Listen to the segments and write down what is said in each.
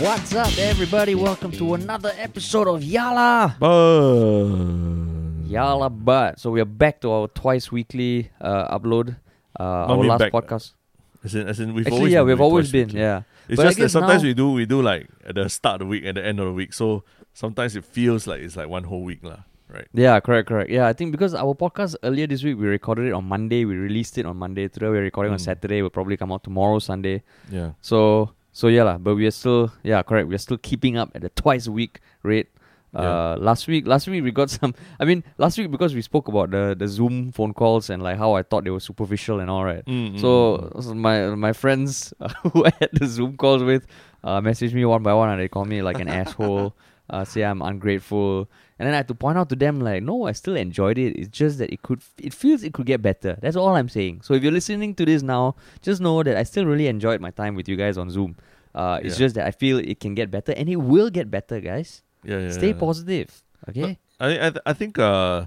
What's up, everybody? Welcome to another episode of Yah Lah. But Yah Lah But. So we are back to our twice weekly uh, upload. Uh, our last back. podcast. as in, as in we've Actually, always yeah, been we've always been. weekly. Yeah. It's But just that sometimes we do we do like at the start of the week and the end of the week. So sometimes it feels like it's like one whole week lah. Right. Yeah, correct, correct. Yeah, I think because our podcast earlier this week we recorded it on Monday, we released it on Monday. Today we're recording on Mm. Saturday. Will probably come out tomorrow, Sunday. Yeah. So so yeah lah. But we are still yeah correct. We are still keeping up at the twice a week rate. Uh, Yeah. last week last week we got some. I mean last week because we spoke about the the Zoom phone calls and like how I thought they were superficial and all right. Mm, mm, So, mm. so my my friends who I had the Zoom calls with uh, messaged me one by one and they call me like an asshole, uh, say I'm ungrateful, and then I had to point out to them like, no, I still enjoyed it. It's just that it could, it feels it could get better. That's all I'm saying. So if you're listening to this now, just know that I still really enjoyed my time with you guys on Zoom. Uh, it's Yeah. just that I feel it can get better and it will get better, guys. yeah, yeah. Stay yeah. positive, okay? I I, th- I think uh,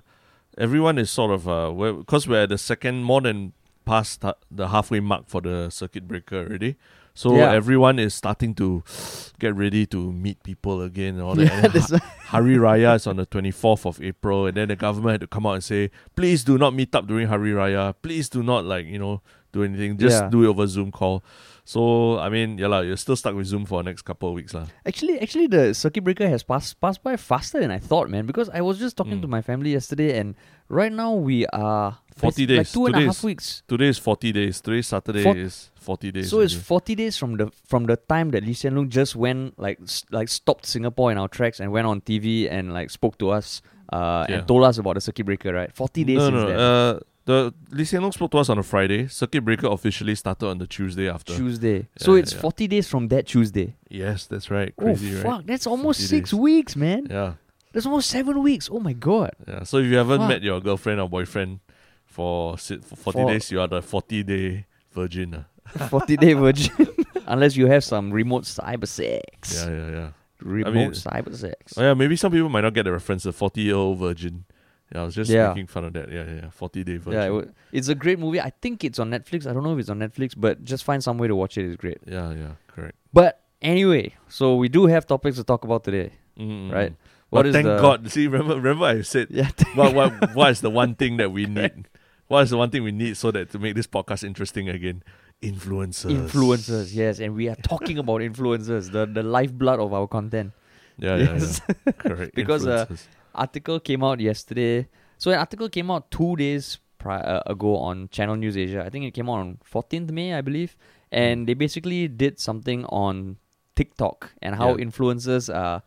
everyone is sort of uh, because we're at the second more than past the halfway mark for the circuit breaker already. So Yeah. everyone is starting to get ready to meet people again and all that. Yeah, And why- Hari Raya is on the 24th of April, and then the government had to come out and say, please do not meet up during Hari Raya. Please do not, like, you know, do anything. Just Yeah. do it over Zoom call. So, I mean, yeah, la, you're still stuck with Zoom for the next couple of weeks. lah. Actually, actually, the circuit breaker has passed passed by faster than I thought, man. Because I was just talking Mm. to my family yesterday, and right now we are 40 basi- like days. two and a half is- weeks. Today is 40 days. Today, Saturday, Fort- is 40 days. So it's already. forty days from the from the time that Lee Hsien Loong just went like like stopped Singapore in our tracks and went on TV and like spoke to us uh, Yeah. and told us about the circuit breaker, right? Forty days no, since no, then. uh, the Lee Hsien Loong spoke to us on a Friday. Circuit breaker officially started on the Tuesday after. Tuesday. so it's yeah. forty days from that Tuesday. yes, that's right. Crazy, oh right? fuck, that's almost six days. weeks, man. Yeah. That's almost seven weeks. Oh my god. Yeah. So if you haven't Fuck. met your girlfriend or boyfriend for, for 40 For- days, you are the 40 day virgin. ah. 40 day virgin. Unless you have some remote cyber sex. Yeah, yeah, yeah. Remote mean- cyber sex. Oh, yeah, maybe some people might not get the reference. The 40 year old virgin. Yeah, I was just Yeah. making fun of that. Yeah, yeah, yeah. 40 day virgin. Yeah, it wa- it's a great movie. I think it's on Netflix. I don't know if it's on Netflix, but just find some way to watch it. It's great. yeah, yeah, correct. But anyway, so we do have topics to talk about today, Mm, right? What But is thank the- God. See, remember, remember I said Yeah, what, what, what is the one thing that we need? What is the one thing we need so that to make this podcast interesting again? Influencers. influencers. Yes, and we are talking about influencers, the the lifeblood of our content. Yeah, Yes. yeah, yeah. Correct. Because, uh, Article came out yesterday. So an article came out two days pri- uh, ago on Channel News Asia. I think it came out on 14th May, I believe, and they basically did something on TikTok and how Yeah. influencers are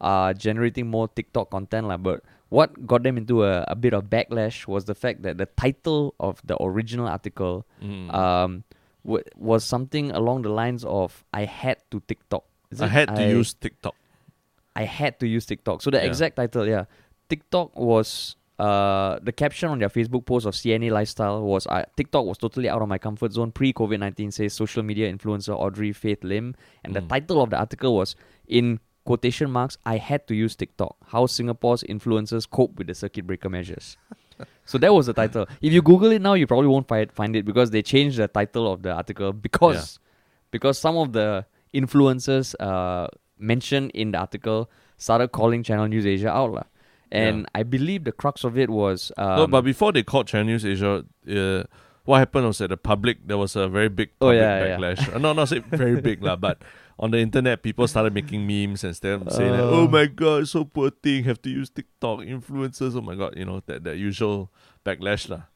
are generating more TikTok content, lah. But what got them into a, a bit of backlash was the fact that the title of the original article Mm. um w- was something along the lines of "I had to TikTok." Is I had to use TikTok. I had to use TikTok. So the Yeah. exact title, yeah, TikTok was uh the caption on their Facebook post of CNA Lifestyle was uh, TikTok was totally out of my comfort zone pre COVID nineteen. Says social media influencer Audrey Faith Lim, and the Mm. title of the article was in quotation marks. I had to use TikTok. How Singapore's influencers cope with the circuit breaker measures. So that was the title. If you Google it now, you probably won't find find it because they changed the title of the article because because some of the influencers uh, mentioned in the article started calling Channel News Asia out. lah. And Yeah. I believe the crux of it was. Um, no, but before they called Channel News Asia, uh, what happened was that the public there was a very big Oh, public yeah, yeah. backlash. Uh, no, not say very big lah, but on the internet, people started making memes and stuff saying, like, Uh. "Oh my god, so poor thing, have to use TikTok influencers." Oh my god, you know that that usual backlash lah.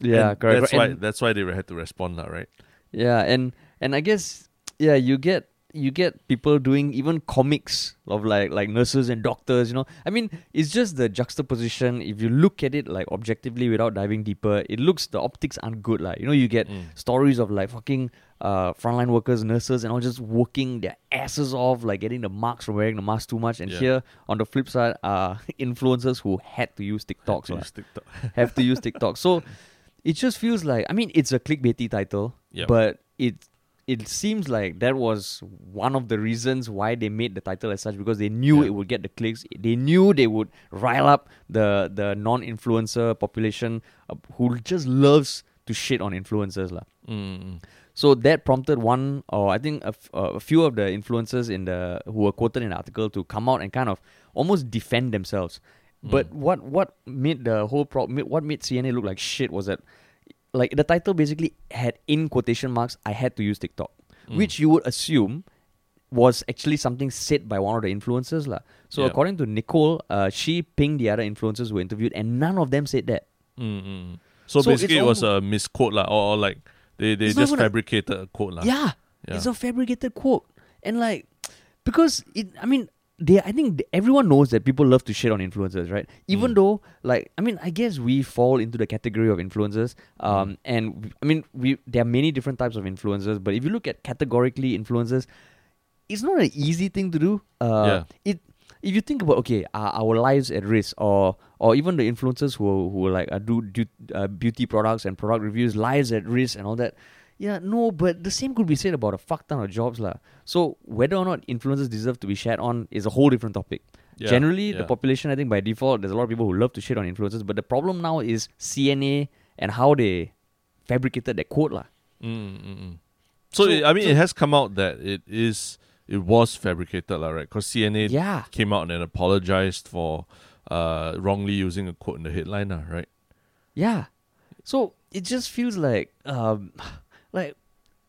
yeah, And correct. That's correct. why And- that's why they had to respond lah, right? Yeah, and and I guess yeah, you get you get people doing even comics of like like nurses and doctors. You know, I mean, it's just the juxtaposition. If you look at it like objectively without diving deeper, it looks the optics aren't good. Like you know, you get Mm. stories of like fucking uh frontline workers, nurses, and all just working their asses off, like getting the marks from wearing the mask too much. And Yeah. here on the flip side, uh influencers who had to use TikToks, To lah use TikTok. have to use TikTok. So it just feels like I mean it's a clickbaity title, Yep. but it it seems like that was one of the reasons why they made the title as such because they knew Yeah. it would get the clicks. They knew they would rile up the the non-influencer population uh, who just loves to shit on influencers lah. Mm. So that prompted one, or I think a, f- uh, a few of the influencers in the who were quoted in the article to come out and kind of almost defend themselves. But Mm. what what made the whole pro- what made CNA look like shit was that like the title basically had in quotation marks I had to use TikTok, Mm. which you would assume was actually something said by one of the influencers lah. So Yeah. according to Nicole, uh, she pinged the other influencers who were interviewed, and none of them said that. Mm, mm. So, So basically, it was a misquote, lah, or, or like they, they just even a- fabricated a quote. lah. Yeah, Yeah. it's a fabricated quote, and like because it, I mean. They, I think everyone knows that people love to shit on influencers, right? Even Mm. though, like, I mean, I guess we fall into the category of influencers. Um, and I mean, we there are many different types of influencers, but if you look at categorically influencers, it's not an easy thing to do. Uh, Yeah. It if you think about okay, are our lives at risk, or or even the influencers who who like uh, do, do uh, beauty products and product reviews, lives at risk and all that. Yeah, no, but the same could be said about a fuck ton of jobs, lah. So whether or not influencers deserve to be shared on is a whole different topic. Yeah, Generally, the population, I think by default, there's a lot of people who love to shit on influencers, but the problem now is CNA and how they fabricated that quote, lah. Mm, mm, mm. So, So- it, I mean, so- it has come out that it is it was fabricated, lah, right? Because CNA Yeah. came out and apologized for uh, wrongly using a quote in the headline, lah, right? Yeah. So it just feels like um like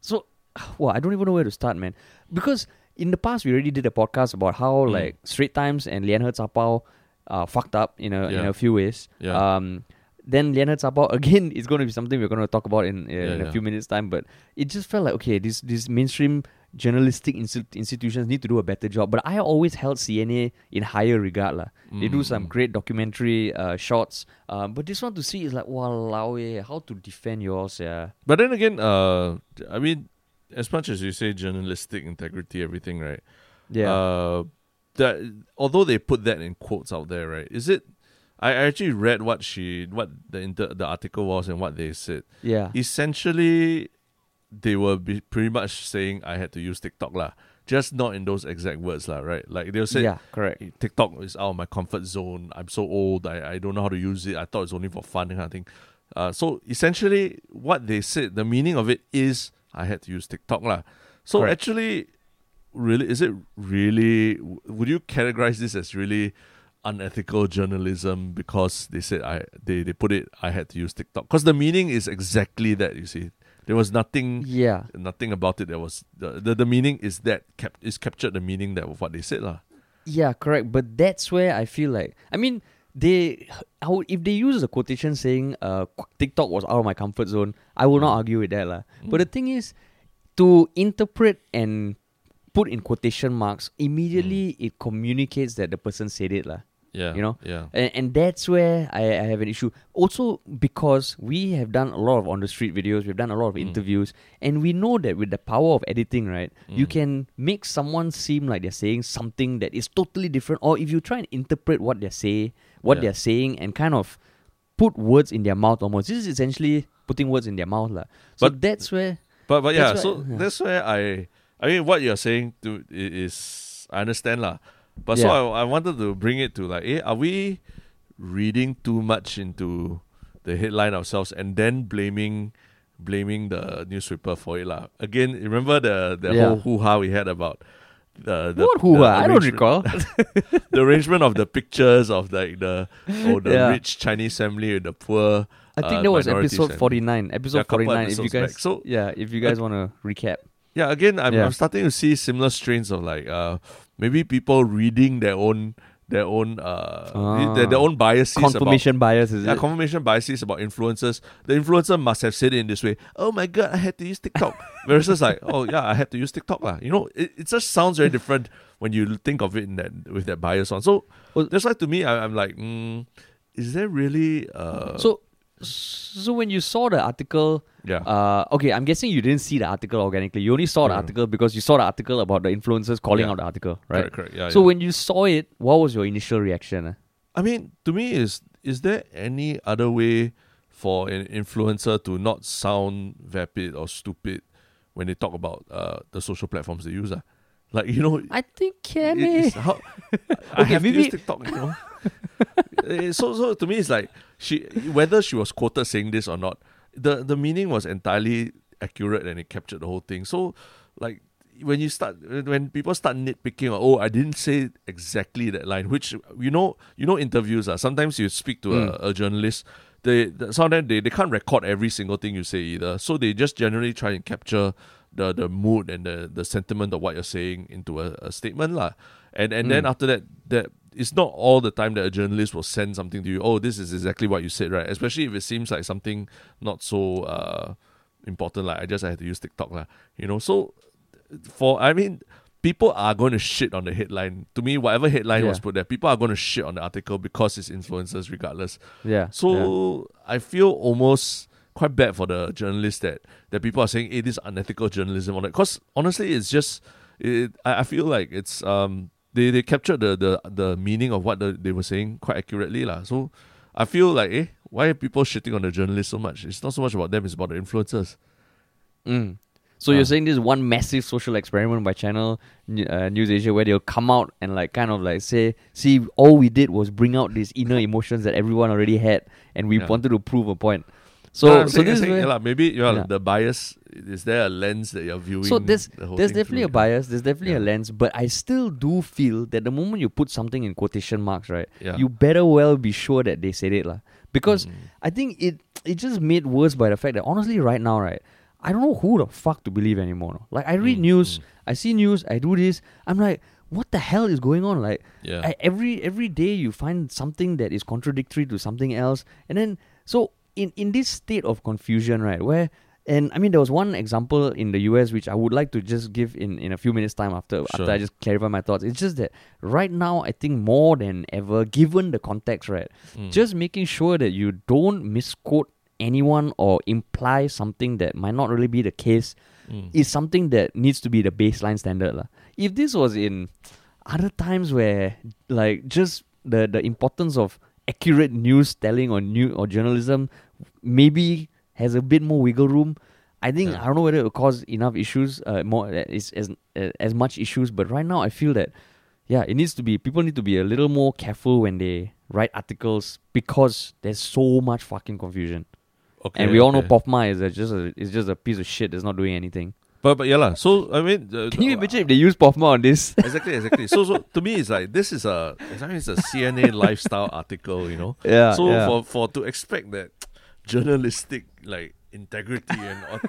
so well, I don't even know where to start, man. Because in the past we already did a podcast about how Mm. like Straits Times and Lianhe Zaobao uh fucked up in a in a few ways. Yeah. Um then Lianhe Zaobao again is going to be something we're going to talk about in, uh, Yeah, in a few minutes time. But it just felt like okay, these these mainstream journalistic insti- institutions need to do a better job. But I always held CNA in higher regard lah. They do some Mm. great documentary uh, shots. Um, but this one to see is like, wow, how to defend yours, yeah. But then again, uh, I mean, as much as you say journalistic integrity, everything, right? Yeah. Uh, that although they put that in quotes out there, right? Is it? I I actually read what she, what the inter, the article was, and what they said. yeah. Essentially, they were be pretty much saying I had to use TikTok lah, just not in those exact words lah, right? Like they'll say, yeah, correct. TikTok is out of my comfort zone. I'm so old. I, I don't know how to use it. I thought it's only for fun, kind of thing. Uh, so essentially, what they said, the meaning of it is I had to use TikTok lah. So Correct. actually, really, is it really? Would you categorize this as really unethical journalism because they said I they they put it I had to use TikTok because the meaning is exactly that. You see, there was nothing Yeah. nothing about it that was the the, the meaning is that cap, is captured the meaning that of what they said lah. Yeah, correct. But that's where I feel like, I mean, they, I would, if they use a quotation saying uh, TikTok was out of my comfort zone, I will not Mm. argue with that. lah. But the thing is, to interpret and put in quotation marks, immediately it communicates that the person said it. lah. Yeah, You know? yeah. And, and that's where I, I have an issue. Also, because we have done a lot of on the street videos, we've done a lot of Mm. interviews, and we know that with the power of editing, right, you Mm. can make someone seem like they're saying something that is totally different. Or if you try and interpret what they're saying, what Yeah. they're saying, and kind of put words in their mouth almost. This is essentially putting words in their mouth. lah. So But- that's where. But but yeah, so yeah. that's where I I mean what you're saying to is I understand lah. But so I I wanted to bring it to like, eh, are we reading too much into the headline ourselves and then blaming blaming the newspaper for it lah? Again, remember the the Yeah. whole hoo ha we had about the the, What who? the I don't recall. the arrangement of the pictures of like the oh the Yeah. rich Chinese family with the poor. I think uh, that was episode 49. Episode a couple 49. If you guys. back. So- yeah, if you guys want to recap. Yeah, again, I'm, Yeah. I'm starting to see similar strains of like uh maybe people reading their own their own uh their, their own biases Confirmation bias, is yeah it? confirmation biases about influencers. The influencer must have said it in this way. Oh my god, I had to use TikTok. Versus like, oh yeah, I had to use TikTok lah. You know, it, it just sounds very different when you think of it in that with that bias on. So Well- that's why to me, I, I'm like, mm, is there really uh so, so when you saw the article, yeah uh, okay, I'm guessing you didn't see the article organically. You only saw the Yeah. article because you saw the article about the influencers calling Yeah. out the article, right? correct correct yeah. so yeah. when you saw it, what was your initial reaction? uh? I mean, to me, is is there any other way for an influencer to not sound vapid or stupid when they talk about uh, the social platforms they use? ah? Like you know, I think can it- eh? how, I Okay, maybe- TikTok. You know, Eh, so so to me, it's like she whether she was quoted saying this or not, the the meaning was entirely accurate and it captured the whole thing. So, like when you start when people start nitpicking, oh, I didn't say exactly that line, which you know, you know, interviews are sometimes you speak to Mm. a, a journalist. They the- some of them they, they can't record every single thing you say either. So they just generally try and capture the the mood and the, the sentiment of what you're saying into a, a statement lah. And and then Mm. after that, that it's not all the time that a journalist will send something to you. Oh, this is exactly what you said, right? Especially if it seems like something not so uh important. Like I just had to use TikTok lah. You know, so for I mean, people are going to shit on the headline. To me, whatever headline was put there, people are going to shit on the article because it's influencers, regardless. Yeah. So I feel almost quite bad for the journalists that that people are saying, "Hey, this is unethical journalism." On it, because honestly, it's just it. I, I feel like it's um they they captured the the the meaning of what the, they were saying quite accurately lah. So I feel like eh, why are people shitting on the journalists so much? It's not so much about them; it's about the influencers. Mm. So Ah. you're saying this one massive social experiment by Channel uh, News Asia where they'll come out and like kind of like say, see, all we did was bring out these inner emotions that everyone already had, and we Yeah. wanted to prove a point. So, No, so this saying, where- yeah, maybe yeah, Yeah. the bias is there a lens that you're viewing. So there's the whole there's definitely a through? bias. There's definitely a lens, but I still do feel that the moment you put something in quotation marks, right, Yeah. you better well be sure that they said it, lah. Because Mm. I think it it just made worse by the fact that honestly, right now, right, I don't know who the fuck to believe anymore. no. Like I read Mm, news, mm. I see news, I do this. I'm like, what the hell is going on? Like yeah. I, every every day you find something that is contradictory to something else, and then so in in this state of confusion, right? Where and I mean, there was one example in the US which I would like to just give in, in a few minutes time after after I just clarify my thoughts. It's just that right now, I think more than ever, given the context, right, Mm. just making sure that you don't misquote anyone or imply something that might not really be the case Mm. is something that needs to be the baseline standard. lah. If this was in other times where like just the, the importance of accurate news telling or new or journalism maybe has a bit more wiggle room. I think Yeah. I don't know whether it will cause enough issues, uh, more uh, is as uh, as much issues. But right now, I feel that yeah, it needs to be people need to be a little more careful when they write articles because there's so much fucking confusion. okay, and we all know okay. POFMA is a, just a is just a piece of shit that's not doing anything. But but yeah lah. So I mean, uh, Can you imagine if they use POFMA on this? exactly, exactly. So, so to me, it's like this is a, it's a CNA lifestyle article, you know. yeah. so yeah. for for to expect that journalistic like integrity and all,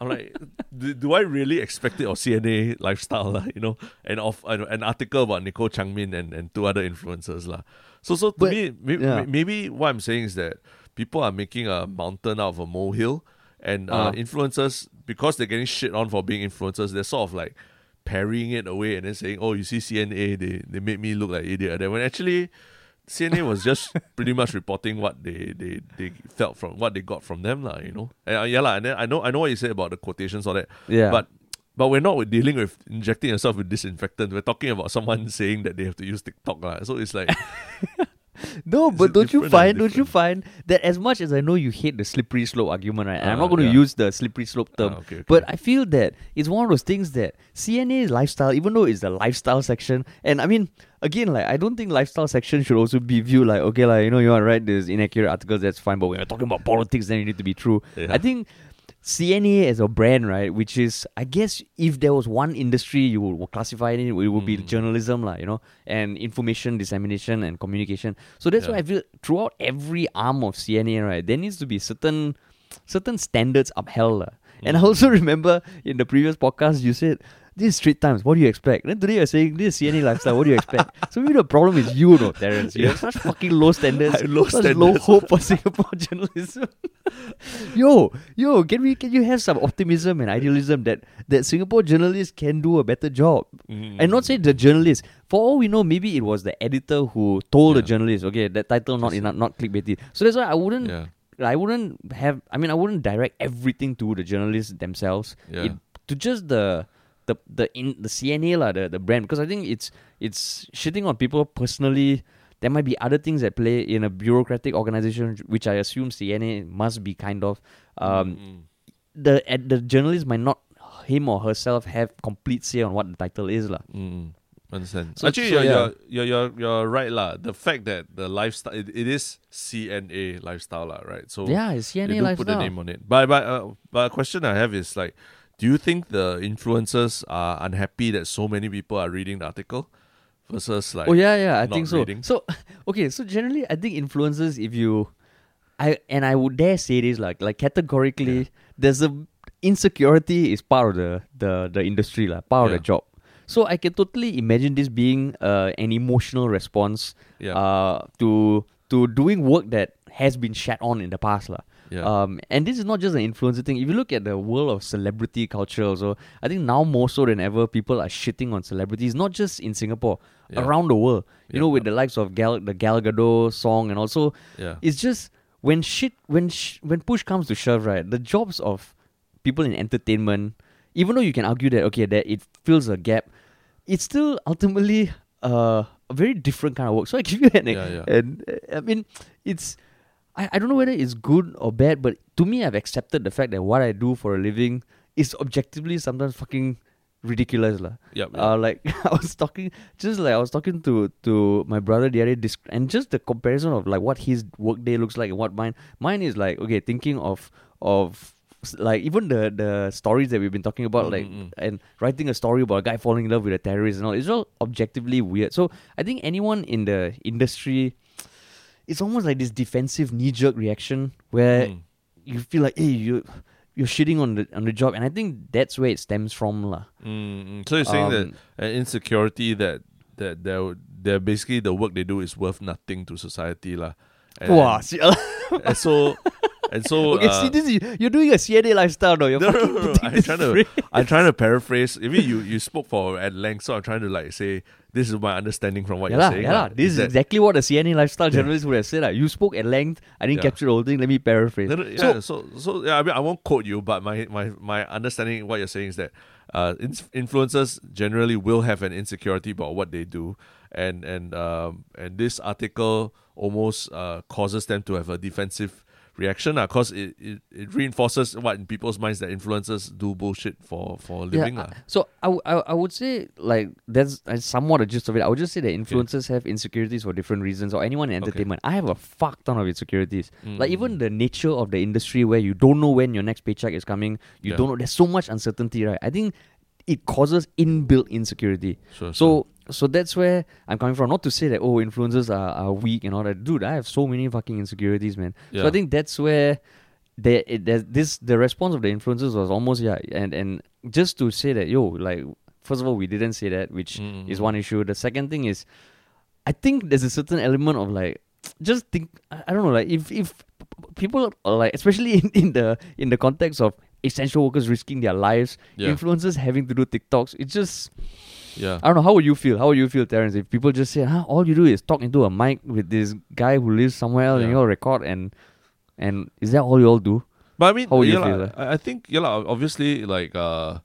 I'm like, do, do I really expect it of CNA lifestyle, lah, you know, and of an, an article about Nicole Changmin and and two other influencers, lah. So so to But- me, maybe, yeah. maybe what I'm saying is that people are making a mountain out of a molehill, and uh, Uh. influencers because they're getting shit on for being influencers, they're sort of like parrying it away and then saying, "Oh, you see, CNA, they they made me look like idiot." And when actually, CNA was just pretty much reporting what they, they, they felt from what they got from them, lah. You know, and, uh, yeah, lah. And then I know I know what you said about the quotations all that, yeah. but but we're not with dealing with injecting yourself with disinfectant. We're talking about someone saying that they have to use TikTok, lah. So it's like, no, but don't you find don't you find that as much as I know you hate the slippery slope argument, right? And I'm Uh, not going to yeah. use the slippery slope term. ah, okay, okay. But I feel that it's one of those things that CNA lifestyle, even though it's the lifestyle section, and I mean, again, like I don't think lifestyle section should also be viewed like okay, like you know, you are right. There's inaccurate articles, that's fine. But when you're talking about politics, then you need to be true. Yeah. I think CNA as a brand, right, which is, I guess, if there was one industry you would classify it in, it would be Mm. journalism, lah, you know, and information dissemination and communication. So that's why Yeah. I feel throughout every arm of CNA, right, there needs to be certain certain standards upheld. lah. And I Mm. also remember in the previous podcast you said this is Straits Times. What do you expect? Then today you're saying this is CNA lifestyle. What do you expect? so maybe the problem is you, no, Terrence. You have such fucking low standards, low such low hope for Singapore journalism. yo, yo, can we can you have some optimism and idealism that that Singapore journalists can do a better job? Mm. And not say the journalist. For all we know, maybe it was the editor who told the Yeah. journalist, okay, that title not enough, not clickbaity. So that's why I wouldn't yeah, I wouldn't have I mean I wouldn't direct everything to the journalists themselves. yeah. It, to just the the the in the CNA lah, the, the brand because I think it's it's shitting on people personally. There might be other things at play in a bureaucratic organization, which I assume CNA must be kind of. Um, Mm, the at the journalist might not him or herself have complete say on what the title is lah. mm, mm. Understand. So- Actually, so, you're, yeah. you're, you're, you're, you're right, lah. The fact that the lifestyle, it, it is CNA lifestyle, lah, right? So yeah, it's they CNA do lifestyle. put the name on it. But, but, uh, but a question I have is like, do you think the influencers are unhappy that so many people are reading the article versus like, oh yeah, yeah, I think so. reading. So okay, so generally, I think influencers, if you, I and I would dare say this like like categorically, Yeah. there's a insecurity is part of the the the industry lah, part Yeah. of the job. So I can totally imagine this being uh, an emotional response yeah, uh, to to doing work that has been shat on in the past lah. Yeah, Um, and this is not just an influencer thing. If you look at the world of celebrity culture, also, I think now more so than ever, people are shitting on celebrities, not just in Singapore, yeah, around the world. You Yeah. know, with the likes of Gal, the Gal Gadot song, and also yeah, it's just when shit, when sh- when push comes to shove, right? The jobs of people in entertainment, even though you can argue that okay, that it fills a gap, it's still ultimately uh, a very different kind of work. So I give you an, yeah, yeah. and uh, I mean, it's I, I don't know whether it's good or bad, but to me, I've accepted the fact that what I do for a living is objectively sometimes fucking ridiculous, lah. Yep, Uh, like I was talking, just like I was talking to to my brother the other day, and just the comparison of like what his workday looks like and what mine. Mine is like okay, thinking of of like even the the stories that we've been talking about, like Mm, mm, mm. and writing a story about a guy falling in love with a terrorist and all. It's all objectively weird. So I think anyone in the industry, it's almost like this defensive knee jerk reaction where Mm. you feel like, hey, you you're shitting on the on the job, and I think that's where it stems from, lah. Mm, mm. So you're saying that Um, an insecurity that that they're, they're basically the work they do is worth nothing to society, lah. And, Wow, and so and so okay, uh, see, this is you're doing a CNA lifestyle, no? You're No, no, no, no, I'm trying to- phrase- I'm trying to paraphrase. Maybe you you spoke for at length, so I'm trying to like say this is my understanding from what yeah, you're lah, saying. yeah, lah. This is that- exactly what a CNA lifestyle journalist would have said. You spoke at length. I didn't Yeah. capture the whole thing. Let me paraphrase. No, no, yeah, So- so, so yeah, I mean, I won't quote you, but my my my understanding what you're saying is that uh, influencers generally will have an insecurity about what they do, and and um and this article almost uh causes them to have a defensive reaction, because it, it it reinforces what in people's minds that influencers do bullshit for for a living, Yeah, uh, so I, w- I, I would say like that's uh, somewhat a gist of it. I would just say that influencers have insecurities for different reasons, or anyone in Okay. entertainment. I have a fuck ton of insecurities. Like Mm, even the nature of the industry where you don't know when your next paycheck is coming. You Yeah. don't know. There's so much uncertainty, right? I think it causes inbuilt insecurity. sure, sure. So that's where I'm coming from. Not to say that oh influencers are, are weak and all that. Dude, I have so many fucking insecurities, man. yeah. So I think that's where it, this the response of the influencers was almost yeah, and and just to say that yo like first of all we didn't say that, which Mm, is one issue. The second thing is, I think there's a certain element of like just think I don't know like if if people are like especially in, in the in the context of essential workers risking their lives, yeah, influencers having to do TikToks, it's just yeah. I don't know. How would you feel? How would you feel, Terrence, if people just say, huh, all you do is talk into a mic with this guy who lives somewhere else and you all record and and is that all you all do? But I mean, How would you yeah, feel, lah, I, I think yeah, obviously, like uh,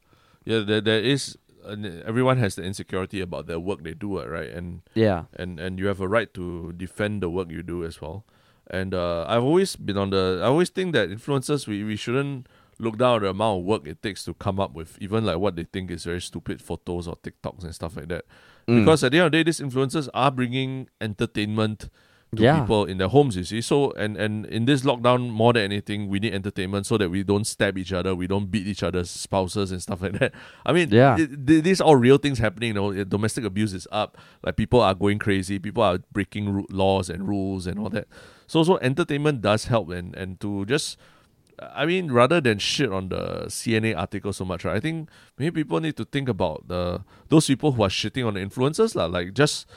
yeah, there, there is uh, everyone has the insecurity about their work they do, uh, right? And Yeah. and and you have a right to defend the work you do as well. And uh, I've always been on the. I always think that influencers we, we shouldn't look down on the amount of work it takes to come up with even like what they think is very stupid photos or TikToks and stuff like that. Mm. Because at the end of the day, these influencers are bringing entertainment to Yeah. people in their homes. You see, so and and in this lockdown, more than anything, we need entertainment so that we don't stab each other, we don't beat each other's spouses and stuff like that. I mean, Yeah. it- th- these are all real things happening. You know, domestic abuse is up. Like people are going crazy. People are breaking ru- laws and rules and all that. So so entertainment does help and and to just. I mean, rather than shit on the CNA article so much, right? I think maybe people need to think about the those people who are shitting on the influencers, lah. Like just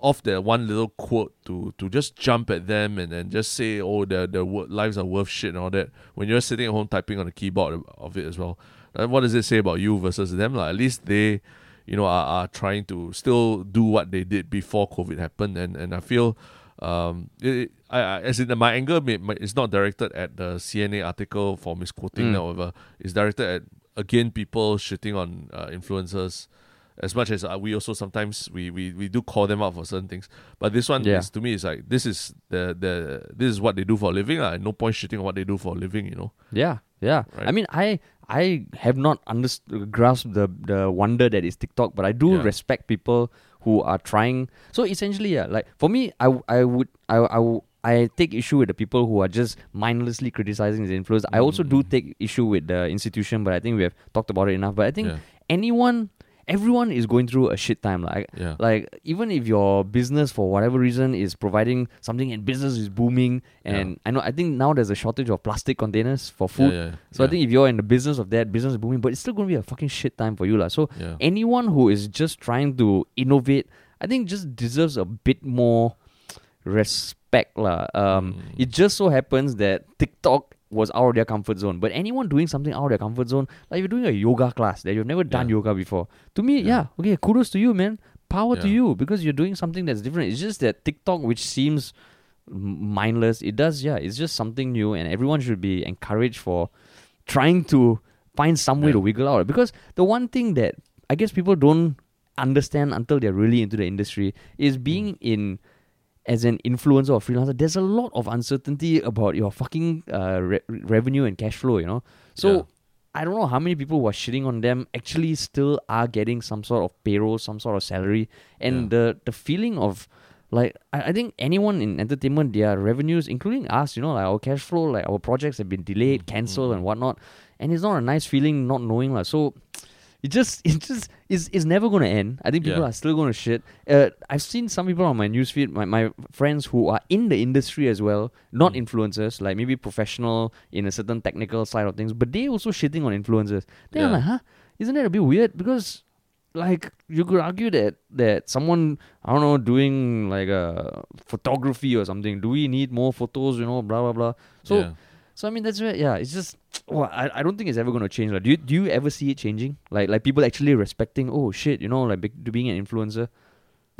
off their one little quote to to just jump at them and, then just say, oh, their their lives are worth shit and all that. When you're sitting at home typing on the keyboard of- it as well, uh, what does it say about you versus them, lah? At least they, you know, are, are trying to still do what they did before COVID happened, and and I feel. Um, it, I, I as in my anger may, may, is not directed at the CNA article for misquoting, Mm. however, it's directed at again people shitting on uh, influencers. As much as uh, we also sometimes we, we, we do call them out for certain things, but this one Yeah. is to me is like this is the the this is what they do for a living. Uh, no point shitting on what they do for a living, you know. Yeah. Yeah, I mean, I I have not understood grasped the the wonder that is TikTok, but I do Yeah. respect people who are trying. So essentially, yeah, like for me, I, I would I I I take issue with the people who are just mindlessly criticizing his influence. I also do Mm. take issue with the institution, but I think we have talked about it enough. But I think yeah, anyone, everyone is going through a shit time. Like yeah, like even if your business for whatever reason is providing something and business is booming and I know I think now there's a shortage of plastic containers for food. Yeah, yeah, So I think if you're in the business of that, business is booming, but it's still gonna be a fucking shit time for you. lah. So yeah. anyone who is just trying to innovate, I think just deserves a bit more respect. lah. Um Mm. it just so happens that TikTok was out of their comfort zone. But anyone doing something out of their comfort zone, like you're doing a yoga class that you've never done Yeah. yoga before. To me, Yeah. yeah, okay, kudos to you, man. Power to you because you're doing something that's different. It's just that TikTok, which seems mindless, it does, yeah, it's just something new, and everyone should be encouraged for trying to find some way to wiggle out. Because the one thing that I guess people don't understand until they're really into the industry is being Mm. in as an influencer or freelancer, there's a lot of uncertainty about your fucking uh, re- revenue and cash flow, you know? So Yeah. I don't know how many people who are shitting on them actually still are getting some sort of payroll, some sort of salary. And the, the feeling of like I, I think anyone in entertainment, their revenues, including us, you know, like our cash flow, like our projects have been delayed, Mm, cancelled mm, and whatnot. And it's not a nice feeling not knowing. Like, so it just it just is is never gonna end. I think people Yeah. are still gonna shit. Uh, I've seen some people on my newsfeed, my, my friends who are in the industry as well, not Mm. influencers, like maybe professional in a certain technical side of things, but they also shitting on influencers. Then I'm Yeah. like, huh? Isn't that a bit weird? Because like you could argue that that someone I don't know doing like a photography or something. Do we need more photos? You know, blah blah blah. So yeah. So I mean that's where yeah, it's just well, I, I don't think it's ever gonna change. Like, do you do you ever see it changing? Like like people actually respecting oh shit, you know, like be, being an influencer.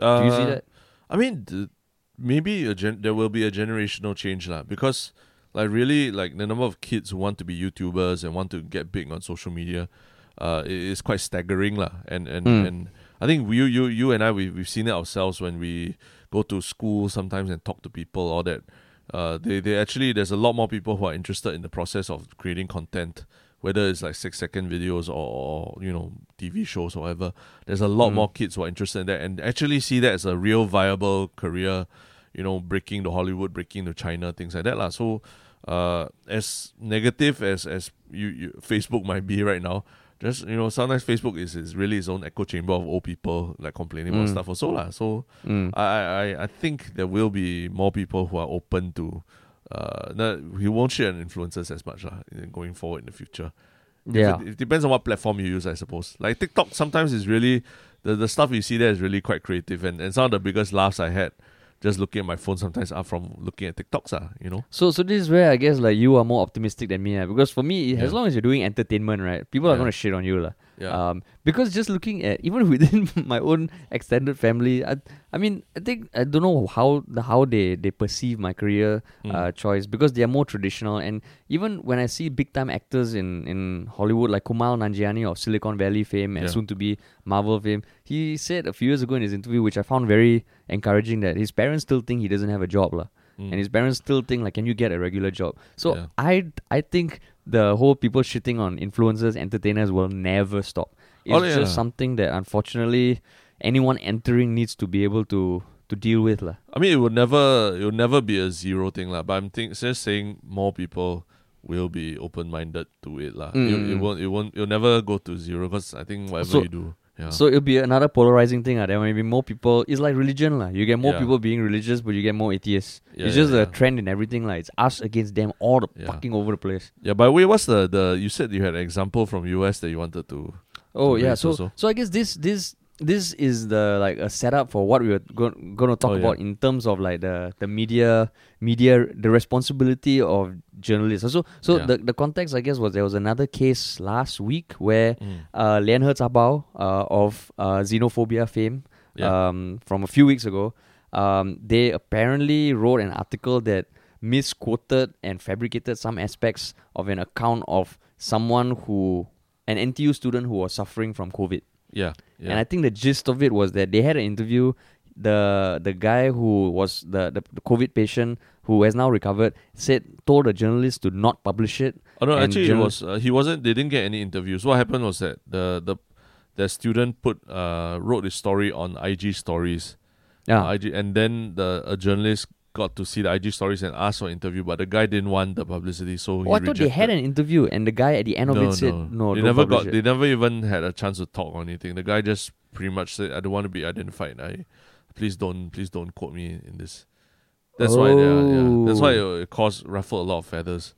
Uh, do you see Uh, that? I mean, th- maybe a gen- there will be a generational change lah because like really like the number of kids who want to be YouTubers and want to get big on social media uh is quite staggering lah and and Mm. and I think you you you and I we we've seen it ourselves when we go to school sometimes and talk to people all that uh they they actually there's a lot more people who are interested in the process of creating content whether it's like six second videos or, or you know TV shows or whatever there's a lot Mm. more kids who are interested in that and actually see that as a real viable career you know breaking to hollywood breaking to china things like that lah. so uh as negative as as you, you facebook might be right now just you know sometimes facebook is, is really its own echo chamber of old people like complaining about Mm. stuff also lah. so Mm. I, I I- think there will be more people who are open to uh no, we won't share influencers as much lah, going forward in the future Yeah. it, it depends on what platform you use, I suppose. Like TikTok, sometimes is really the the stuff you see there is really quite creative, and, and some of the biggest laughs I had just looking at my phone sometimes are from looking at TikToks, ah, you know. So so this is where I guess like you are more optimistic than me, ah, because for me, as long as you're doing entertainment, right, people are gonna shit on you, lah. Yeah, Um, because just looking at even within my own extended family, I, I mean, I think I don't know how the how they they perceive my career Mm. uh, choice because they are more traditional. And even when I see big time actors in in Hollywood like Kumail Nanjiani of Silicon Valley fame and Yeah. soon to be Marvel fame, he said a few years ago in his interview, which I found very encouraging, that his parents still think he doesn't have a job, lah Mm. and his parents still think like, can you get a regular job? So Yeah. I I think the whole people shitting on influencers, entertainers will never stop. It's Oh, yeah. just something that unfortunately anyone entering needs to be able to to deal with, lah. I mean, it will never it will never be a zero thing, lah. But I'm think just saying more people will be open minded to it, lah. It, it Mm. won't it won't it'll never go to zero because I think whatever So- you do, yeah, So it'll be another polarizing thing. Uh. There may be more people. It's like religion, lah. You get more Yeah. people being religious, but you get more atheists. Yeah, it's just a trend in everything, like it's us against them, all the fucking over the place. yeah. By the way, what's the the you said you had an example from US that you wanted to Oh to yeah, so also. so I guess this this this is the like a setup for what we were going going to talk Oh, yeah. about in terms of like the the media media the responsibility of journalists. So so Yeah. the the context I guess was there was another case last week where Mm. uh Zaobao uh of uh xenophobia fame Yeah. um from a few weeks ago um they apparently wrote an article that misquoted and fabricated some aspects of an account of someone who an NTU student who was suffering from COVID. Yeah, yeah. And I think the gist of it was that they had an interview. the the guy who was the, the the COVID patient who has now recovered said told the journalist to not publish it. Oh no, actually it was uh, he wasn't. They didn't get any interviews. What happened was that the the the student put uh wrote his story on IG stories. Yeah. Uh, IG, and then the a journalist got to see the IG stories and asked for interview, but the guy didn't want the publicity, so he oh, I thought they had an interview, and the guy at the end of no, it said, no, "No, they don't never publish got. it." They never even had a chance to talk or anything. The guy just pretty much said, "I don't want to be identified. I please don't, please don't quote me in this." That's why they are, yeah. That's why it, it caused ruffle a lot of feathers.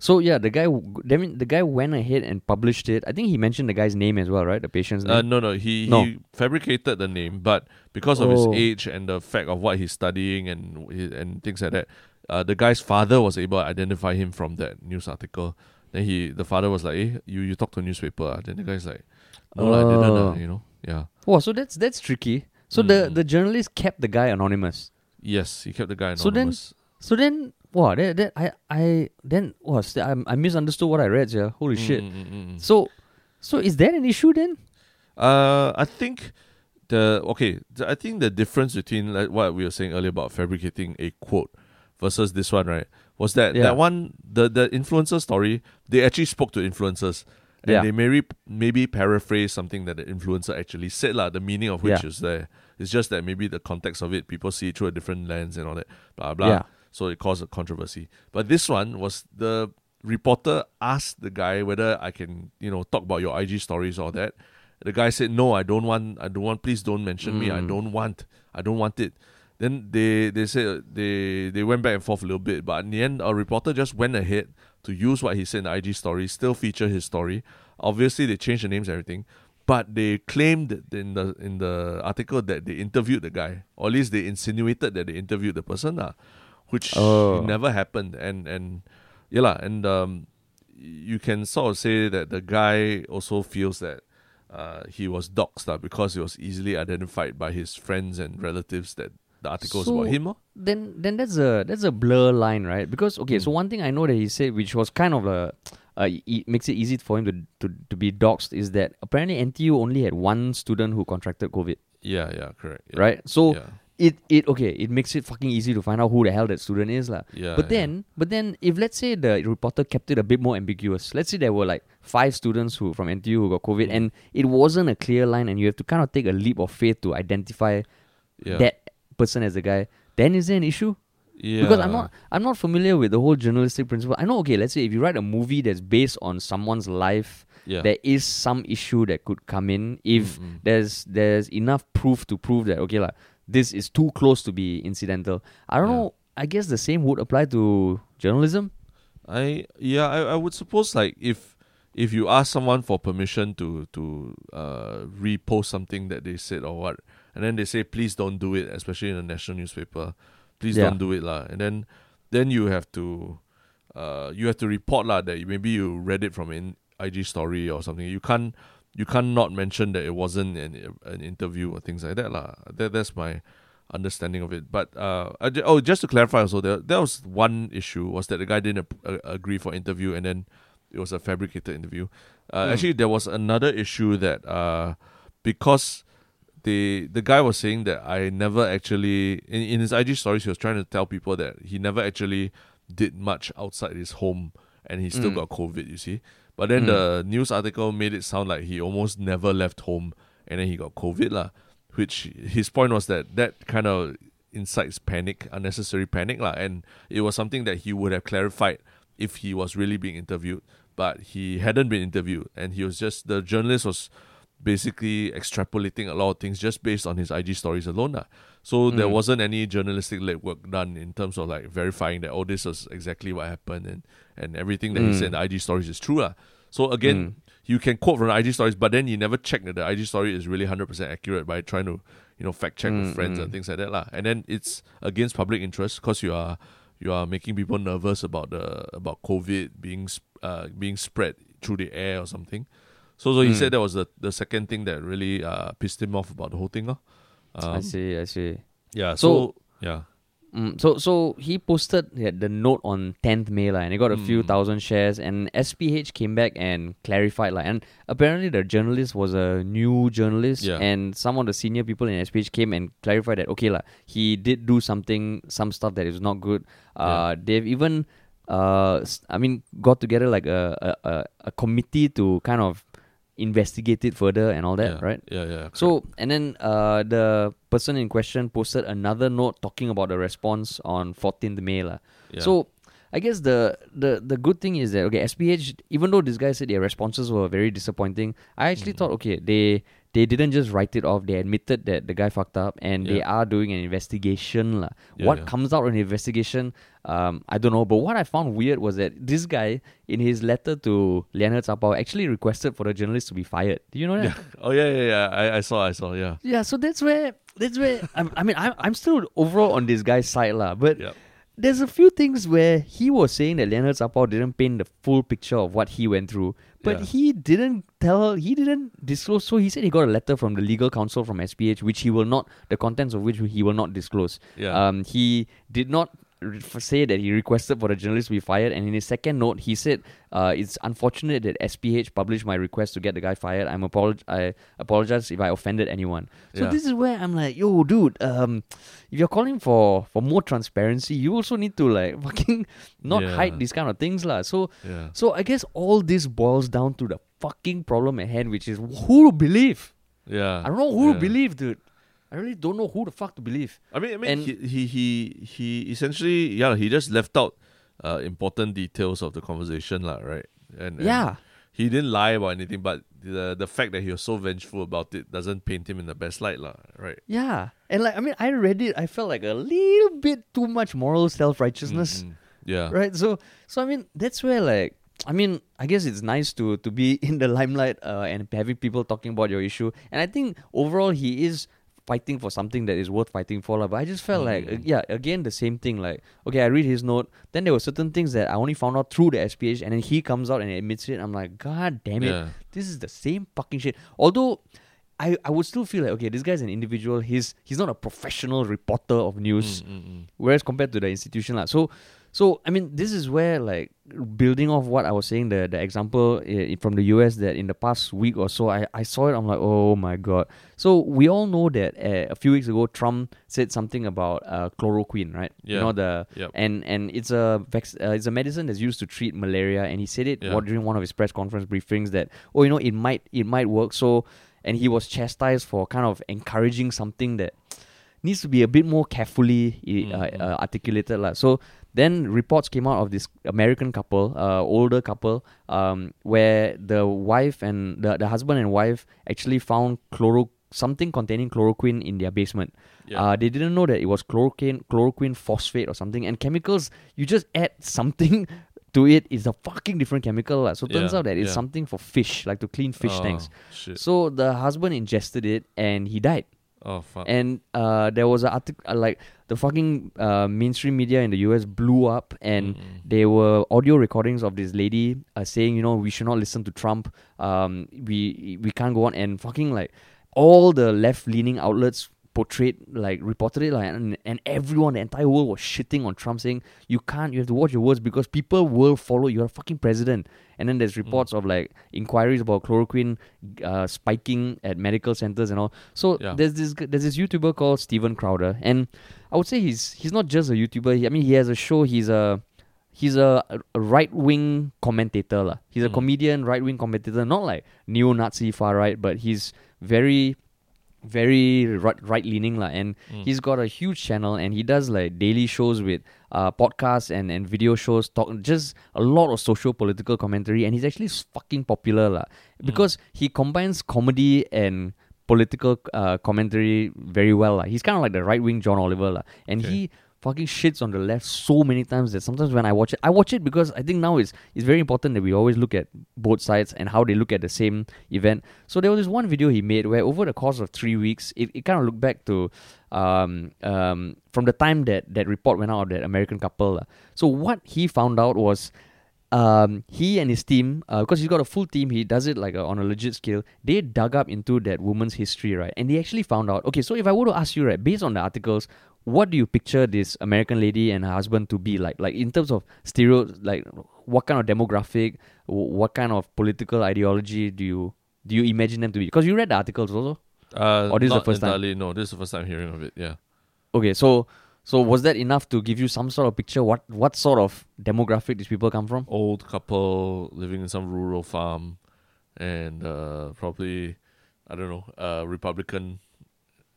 So yeah, the guy, w- I mean, the guy went ahead and published it. I think he mentioned the guy's name as well, right? The patient's Uh, name. no, no, he No. he fabricated the name, but because of Oh. his age and the fact of what he's studying and and things like that, uh, the guy's father was able to identify him from that news article. Then he, the father was like, "Eh, you you talk to a newspaper?" ah?" Then the guy's like, "No, lah, I didn't." Oh. ah," you know, yeah. oh, so that's that's tricky. So the Mm. the journalist kept the guy anonymous. Yes, he kept the guy So then- anonymous. So then, wow, that, that I I then was I, I misunderstood what I read. Yeah, holy Mm, shit. mm, mm, mm, mm. So so is that an issue then? Uh, I think the okay. The, I think the difference between like what we were saying earlier about fabricating a quote versus this one, right, was that Yeah. that one the the influencer story they actually spoke to influencers and Yeah. they maybe maybe paraphrase something that the influencer actually said lah. The meaning of which Yeah. is there. It's just that maybe the context of it, people see it through a different lens and all that. Blah blah. Yeah. So it caused a controversy. But this one was the reporter asked the guy whether I can, you know, talk about your IG stories or that. The guy said, "No, I don't want. I don't want. Please don't mention me. I Mm. don't want. I don't want it." Then they they said they they went back and forth a little bit, but in the end, a reporter just went ahead to use what he said in the IG story, still feature his story. Obviously, they changed the names and everything, but they claimed in the in the article that they interviewed the guy, or at least they insinuated that they interviewed the person, lah, which Oh. never happened. And and yeah, lah, and um, you can sort of say that the guy also feels that uh, he was doxxed lah, because he was easily identified by his friends and relatives that the article was about him. lor. Then then that's a that's a blur line, right? Because okay, so Mm. one thing I know that he said, which was kind of a uh, it makes it easy for him to, to to be doxxed, is that apparently NTU only had one student who contracted COVID, Yeah, yeah, correct. Yeah. right? So yeah, it it okay, it makes it fucking easy to find out who the hell that student is, lah. yeah. But yeah. then, but then, if let's say the reporter kept it a bit more ambiguous, let's say there were like five students who from NTU who got COVID, Mm. and it wasn't a clear line, and you have to kind of take a leap of faith to identify yeah. that person as the guy. Then is there an issue? yeah. Because I'm not, I'm not familiar with the whole journalistic principle. I know, okay, let's say if you write a movie that's based on someone's life, Yeah. there is some issue that could come in if Mm, mm. there's there's enough proof to prove that okay, like this is too close to be incidental. I don't Yeah. know. I guess the same would apply to journalism. I yeah, I, I would suppose like if if you ask someone for permission to to uh repost something that they said or what, and then they say please don't do it, especially in a national newspaper, please Yeah. don't do it lah. And then then you have to uh you have to report lah that maybe you read it from an IG story or something. You can't you can't not mention that it wasn't an an interview or things like that lah. That that's my understanding of it. But uh, I oh, just to clarify, also there there was one issue was that the guy didn't uh, agree for interview, and then it was a fabricated interview. Uh, Hmm. Actually, there was another issue that uh, because the the guy was saying that I never actually in, in his IG stories he was trying to tell people that he never actually did much outside his home and he still Mm. got COVID. You see, but then Mm. the news article made it sound like he almost never left home and then he got COVID lah. Which his point was that that kind of incites panic, unnecessary panic lah, and it was something that he would have clarified if he was really being interviewed, but he hadn't been interviewed, and he was just the journalist was basically extrapolating a lot of things just based on his IG stories alone. lah. So there Mm. wasn't any journalistic legwork done in terms of like verifying that oh this was exactly what happened and and everything that he said in the IG stories is true. lah. So again, Mm. you can quote from the IG stories, but then you never check that the IG story is really hundred percent accurate by trying to you know fact check Mm, with friends and mm. things like that lah. And then it's against public interest because you are you are making people nervous about the about COVID being sp- uh, being spread through the air or something. So so he Mm. said that was the the second thing that really uh, pissed him off about the whole thing. I Um, see. I see. yeah. So- So, yeah. Mm, so so he posted yeah, the note on 10th May lah, and he got a few Mm. thousand shares. And SPH came back and clarified like, and apparently the journalist was a new journalist, Yeah. and some of the senior people in SPH came and clarified that okay lah, he did do something, some stuff that is not good. Uh, they've even uh, I mean, got together like a, a, a committee to kind of investigate it further and all that, yeah. right? Yeah, yeah. So and then uh, the person in question posted another note talking about the response on 14th May yeah. So I guess the, the the good thing is that okay SPH even though this guy said their responses were very disappointing, I actually Mhm. thought okay they they didn't just write it off. They admitted that the guy fucked up and they are doing an investigation. Yeah, what yeah. comes out in the investigation, um, I don't know. But what I found weird was that this guy in his letter to Lianhe Zaobao actually requested for the journalist to be fired. Do you know that? yeah. Oh yeah, yeah, yeah. I, I saw, I saw. Yeah. Yeah, so that's where that's where I'm, I mean I'm I'm still overall on this guy's side lah, but Yeah. there's a few things where he was saying that Lianhe Zaobao didn't paint the full picture of what he went through, but Yeah. he didn't tell he didn't disclose. So he said he got a letter from the legal counsel from SPH, which he will not the contents of which he will not disclose. Yeah. Um, he did not say that he requested for the journalist to be fired, and in his second note, he said, uh, "It's unfortunate that SPH published my request to get the guy fired. I'm apolog- I apologize if I offended anyone." So Yeah. this is where I'm like, "Yo, dude, um, if you're calling for for more transparency, you also need to like fucking not Yeah. hide these kind of things, lah." So yeah. so I guess all this boils down to the fucking problem at hand, which is who to believe. Yeah. I don't know who to believe, dude. I really don't know who the fuck to believe. I mean, I mean, And- he, he he he essentially, yeah, he just left out uh, important details of the conversation, lah, right? And, and Yeah. he didn't lie about anything, but the the fact that he was so vengeful about it doesn't paint him in the best light, lah, right? Yeah. And like I mean I read it, I felt like a little bit too much moral self righteousness. Mm, mm. Yeah, Right? So so I mean that's where like I mean, I guess it's nice to to be in the limelight uh, and having people talking about your issue. And I think overall he is fighting for something that is worth fighting for. But I just felt like, uh, Mm. yeah, again, the same thing. Like, okay, I read his note. Then there were certain things that I only found out through the SPH. And then he comes out and admits it. I'm like, God damn it. yeah, This is the same fucking shit. Although I, I would still feel like okay, this guy's an individual. He's he's not a professional reporter of news. Mm, mm, mm. Whereas compared to the institution, lah. So so I mean, this is where like building off what I was saying, the the example i- from the US that in the past week or so, I, I saw it. I'm like, oh my god. So we all know that uh, a few weeks ago, Trump said something about uh, chloroquine, right? Yeah. You know the Yep. and and it's a vac- uh, it's a medicine that's used to treat malaria and he said it Yeah. during one of his press conference briefings that oh you know it might it might work so and he was chastised for kind of encouraging something that needs to be a bit more carefully uh, Mhm. uh, articulated lah. so then reports came out of this American couple, uh, older couple, um, where the wife and the, the husband and wife actually found chloro something containing chloroquine in their basement. Yeah. Uh, they didn't know that it was chloroquine, chloroquine phosphate or something. And chemicals, you just add something to it, it's a fucking different chemical. lah. So it turns out that it's yeah. something for fish, like to clean fish oh, tanks. Shit. So the husband ingested it and he died. oh fuck. And uh, there was a article uh, like the fucking uh, mainstream media in the US blew up, and Mm, mm. there were audio recordings of this lady uh, saying, you know, we should not listen to Trump. Um, we we can't go on and fucking like all the left leaning outlets portrayed like reported it like and, and everyone the entire world was shitting on Trump saying you can't you have to watch your words because people will follow you're a fucking president and then there's reports of like inquiries about chloroquine uh, spiking at medical centers and all so Yeah. there's this there's this YouTuber called Steven Crowder and I would say he's he's not just a YouTuber he, I mean he has a show he's a he's a, a right wing commentator lah. He's a Mm. comedian, right wing commentator, not like neo Nazi far right, but he's very very right leaning lah and Mm. he's got a huge channel and he does like daily shows with uh podcasts and, and video shows talk just a lot of social political commentary and he's actually fucking popular lah because he combines comedy and political uh, commentary very well lah. he's kind of like the right wing John Oliver lah and Okay. he fucking shits on the left so many times that sometimes when I watch it I watch it because I think now it's it's very important that we always look at both sides and how they look at the same event so there was this one video he made where over the course of three weeks, it, it kind of looked back to um, um, from the time that that report went out of that American couple. lah. So what he found out was um, he and his team, because he's got a full team, he does it like on a legit scale. They dug up into that woman's history, right? And they actually found out. Okay, so if I were to ask you, right, based on the articles, what do you picture this American lady and her husband to be like? Like in terms of stereo, like what kind of demographic, what kind of political ideology do you do you imagine them to be? Because you read the articles also. Uh, Or this is the first time? entirely, No, this is the first time hearing of it. Yeah. Okay, so so was that enough to give you some sort of picture? What what sort of demographic these people come from? Old couple living in some rural farm, and uh, probably, I don't know, uh, Republican.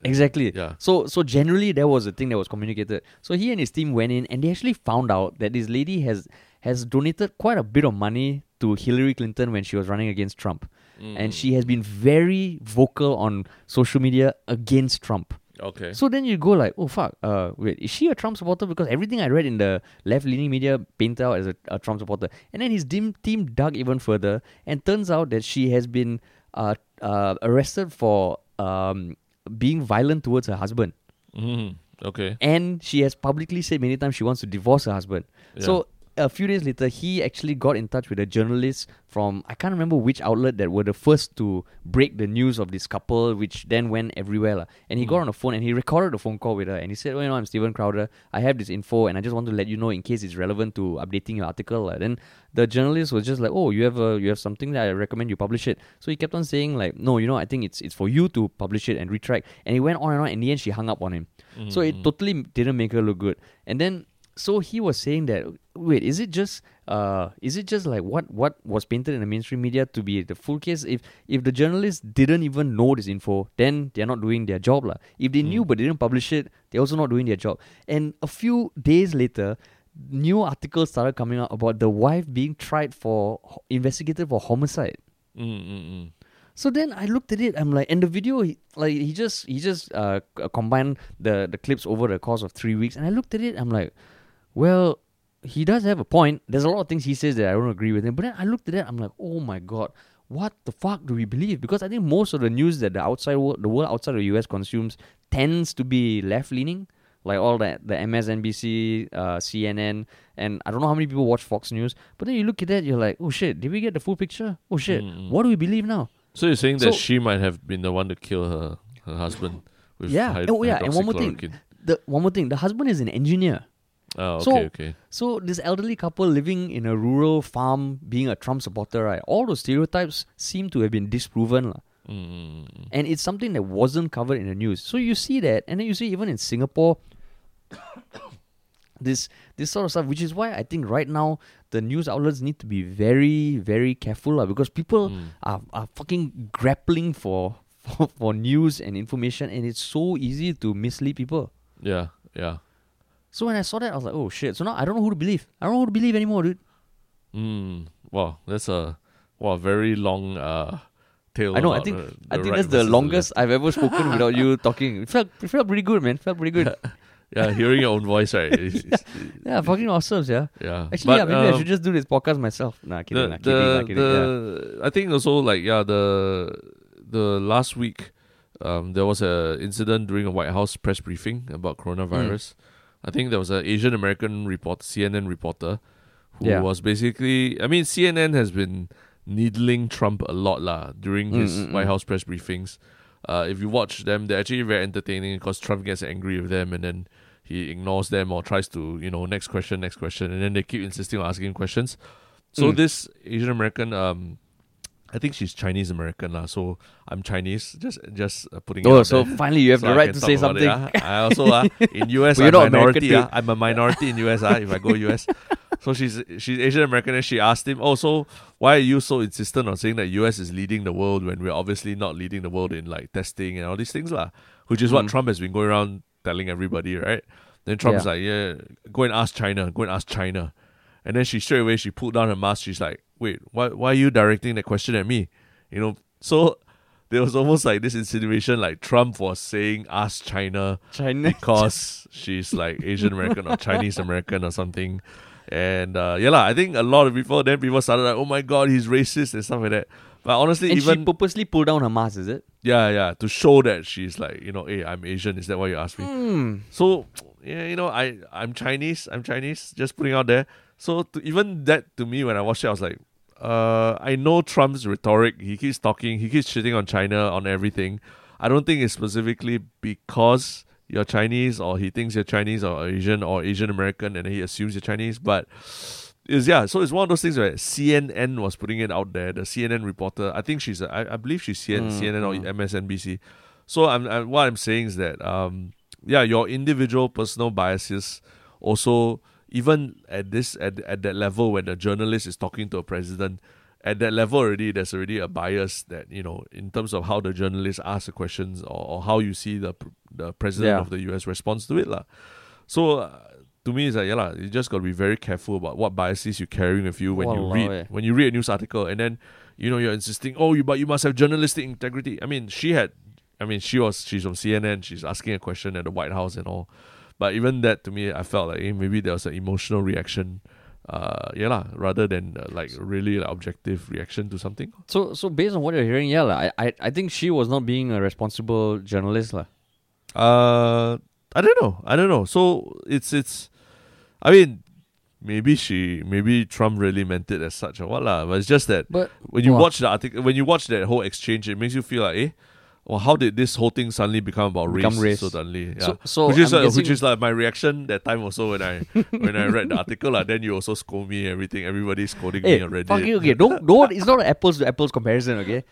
Exactly. Yeah. So so generally that was the thing that was communicated. So he and his team went in and they actually found out that this lady has has donated quite a bit of money to Hillary Clinton when she was running against Trump. Mm. And she has been very vocal on social media against Trump. Okay. So then you go like, oh fuck, uh, wait, is she a Trump supporter? Because everything I read in the left-leaning media painted out as a, a Trump supporter. And then his team team dug even further, and turns out that she has been uh, uh, arrested for um, being violent towards her husband, Mm. Okay. and she has publicly said many times she wants to divorce her husband. Yeah. So a few days later, he actually got in touch with a journalist from I can't remember which outlet that were the first to break the news of this couple, which then went everywhere. lah. And he got Mm. on the phone and he recorded a phone call with her and he said, "Oh, you know, I'm Steven Crowder. I have this info and I just want to let you know in case it's relevant to updating your article." lah." Then the journalist was just like, "Oh, you have a you have something that I recommend you publish it." So he kept on saying like, "No, you know, I think it's it's for you to publish it and retract." And he went on and on. In the end, she hung up on him. So it Mhm. totally didn't make her look good. And then so he was saying that wait, is it just uh is it just like what what was painted in the mainstream media to be the full case? If if the journalists didn't even know this info, then they're not doing their job. lah. If they knew but they didn't publish it, they're also not doing their job. And a few days later, new articles started coming out about the wife being tried for investigated for homicide. Mm, mm, mm. So then I looked at it. I'm like, and the video, he, like he just he just uh combined the the clips over the course of three weeks, and I looked at it. I'm like, well, he does have a point. There's a lot of things he says that I don't agree with him. But then I looked at it. I'm like, oh my god, what the fuck do we believe? Because I think most of the news that the outside world, the world outside of the US consumes, tends to be left leaning. Like all that, the MSNBC, uh, CNN, and I don't know how many people watch Fox News. But then you look at that, you're like, oh shit, did we get the full picture? Oh shit, Mm, what do we believe now? So you're saying that So- she might have been the one to kill her her husband with Yeah. hyd- Oh, yeah, and one more thing. The one more thing, the husband is an engineer. Oh, okay, So- okay. So this elderly couple living in a rural farm, being a Trump supporter, right? All those stereotypes seem to have been disproven, lah. Mm, and it's something that wasn't covered in the news. So you see that, and then you see even in Singapore, this this sort of stuff, which is why I think right now the news outlets need to be very very careful, lah, because people Mm. are are fucking grappling for, for for news and information, and it's so easy to mislead people. Yeah, yeah. So when I saw that, I was like, oh shit. So now I don't know who to believe. I don't know who to believe anymore, dude. Mm. Wow, that's a wow very long uh tale. I know. I think the- I think right that's the longest I've ever spoken without you talking. It felt it felt pretty good, man. It Felt pretty good. Yeah, hearing your own voice, right? It's- it's- Yeah, fucking awesome, yeah. yeah. Actually, yeah, But, maybe I um, should just do this podcast myself. Nah, kidding, the, nah, kidding, nah, the, kidding. yeah. I think also like yeah the the last week um there was a incident during a White House press briefing about Mm. I think there was an Asian American reporter, CNN reporter, who Yeah. was basically I mean CNN has been needling Trump a lot lah during Mm, his mm, White mm. House press briefings. Uh, if you watch them, they're actually very entertaining because Trump gets angry with them and then he ignores them or tries to, you know, next question, next question, and then they keep insisting on asking questions. So Mm. this Asian American, um, I think she's Chinese American lah. So I'm Chinese, just just uh, putting. it Oh, so there. finally you have So the right to say about it, something. ah. I also uh, in US But I'm you're not minority. Ah. I'm a minority in US. Uh, if I go US, so she's she's Asian American, and she asked him, "Oh, so why are you so insistent on saying that US is leading the world when we're obviously not leading the world in like testing and all these things lah?" Which is what Mm. Trump has been going around telling everybody, right? Then Trump's Yeah. like, "Yeah, go and ask China. Go and ask China." And then she straight away she pulled down her mask. She's like, "Wait, why why are you directing that question at me?" You know, so there was almost like this insinuation, like Trump was saying, "Ask China," China. because she's like Asian American or Chinese American or something. And uh, yeah, lah, I think a lot of people then people started like, "Oh my god, he's racist" and stuff like that. But honestly, And even she purposely pulled down her mask, is it? yeah, yeah, to show that she's like, you know, hey, I'm Asian. Is that why you asked me? Hmm. So yeah, you know, I I'm Chinese. I'm Chinese. Just putting out there. So to, even that to me, when I watched it, I was like, uh, I know Trump's rhetoric. He keeps talking. He keeps shitting on China on everything. I don't think it's specifically because you're Chinese or he thinks you're Chinese or Asian or Asian American and he assumes you're Chinese. But is yeah, so it's one of those things where CNN was putting it out there. The CNN reporter, I think she's, a, I, I believe she's CNN, Mm, CNN or mm. MSNBC. So I'm, i what I'm saying is that um, yeah, your individual personal biases also even at this at at that level when a journalist is talking to a president, at that level already there's already a bias that you know in terms of how the journalist asks the questions or, or how you see the the president Yeah. of the U.S. responds to it lah. So. Uh, to me, it's like yeah, lah, you just got to be very careful about what biases you're carrying with you when you read eh. when you read a news article, and then you know you're insisting, oh, you but you must have journalistic integrity. I mean, she had, I mean, she was she's from CNN, she's asking a question at the White House and all, but even that to me, I felt like eh, maybe there was an emotional reaction, uh, yeah, lah, rather than uh, like really like, objective reaction to something. So so based on what you're hearing, yeah, lah, I, I I think she was not being a responsible journalist, lah. Uh, I don't know. I don't know. So it's it's, I mean, maybe she maybe Trump really meant it as such or what lah. But it's just that But when you Wow. watch the article, when you watch that whole exchange, it makes you feel like, eh, well, how did this whole thing suddenly become about Become race, race. suddenly? Yeah. so so which is I'm uh, which is like my reaction that time also when I when I read the article lah. Then you also scold me everything. Everybody's scolding Hey, me already. Fucking okay. Don't don't. It's not an apples to apples comparison. Okay.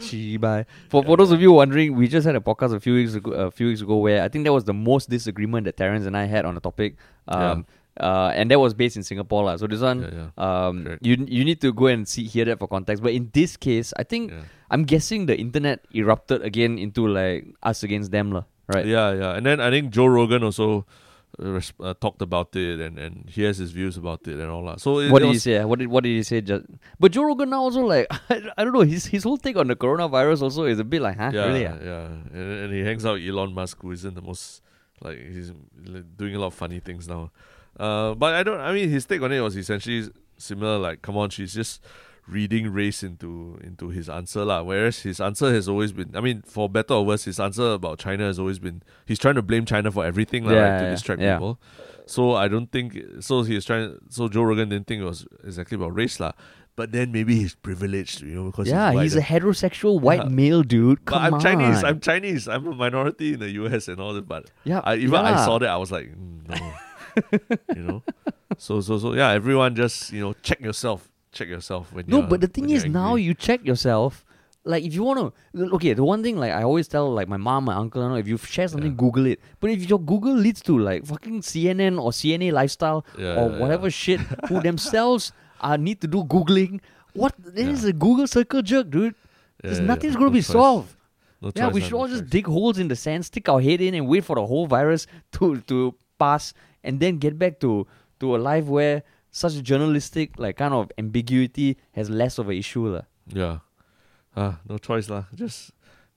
Shibai. For for those of you wondering, we just had a podcast a few weeks ago. A few weeks ago, where I think that was the most disagreement that Terrence and I had on the topic. Um, uh, and that was based in Singapore, lah. So this one, Yeah, um, Correct. you you need to go and see hear that for context. But in this case, I think Yeah. I'm guessing the internet erupted again into like us against them, lah. Right. Yeah, yeah. And then I think Joe Rogan also uh, uh, talked about it and, and he has his views about it and all that. So it, What did he say? What did what did he say? Just but Joe Rogan now also like I, I don't know his his whole take on the coronavirus also is a bit like huh Yeah, really ah? yeah. And, and he hangs out with Elon Musk, who isn't the most like he's doing a lot of funny things now. Uh, but I don't. I mean, his take on it was essentially similar. Like, come on, she's just reading race into into his answer lah. Whereas his answer has always been. I mean, for better or worse, his answer about China has always been. He's trying to blame China for everything lah, Yeah, right, to yeah, distract yeah. people. So I don't think. So he's trying. So Joe Rogan didn't think it was exactly about race lah. But then maybe he's privileged, you know, because yeah, he's, he's a heterosexual white male dude. but Come I'm Chinese. I'm Chinese. I'm a minority in the US and all that. But yeah, I, even I saw that, I was like, mm, no, you know. So so so yeah, everyone just you know check yourself. Check yourself when No, but the thing is now you check yourself. Like if you want to, okay, the one thing like I always tell like my mom, my uncle, know, if you share something, Yeah. Google it. But if your Google leads to like fucking CNN or CNA lifestyle Yeah, or yeah, whatever shit, who themselves uh, need to do googling, what? This is a Google circle jerk, dude. There's nothing's going to no be choice. solved. No Yeah, choice, we should no all just dig holes in the sand, stick our head in, and wait for the whole virus to to pass, and then get back to to a life where such journalistic like kind of ambiguity has less of an issue, lah. Yeah, ah, no choice lah. Just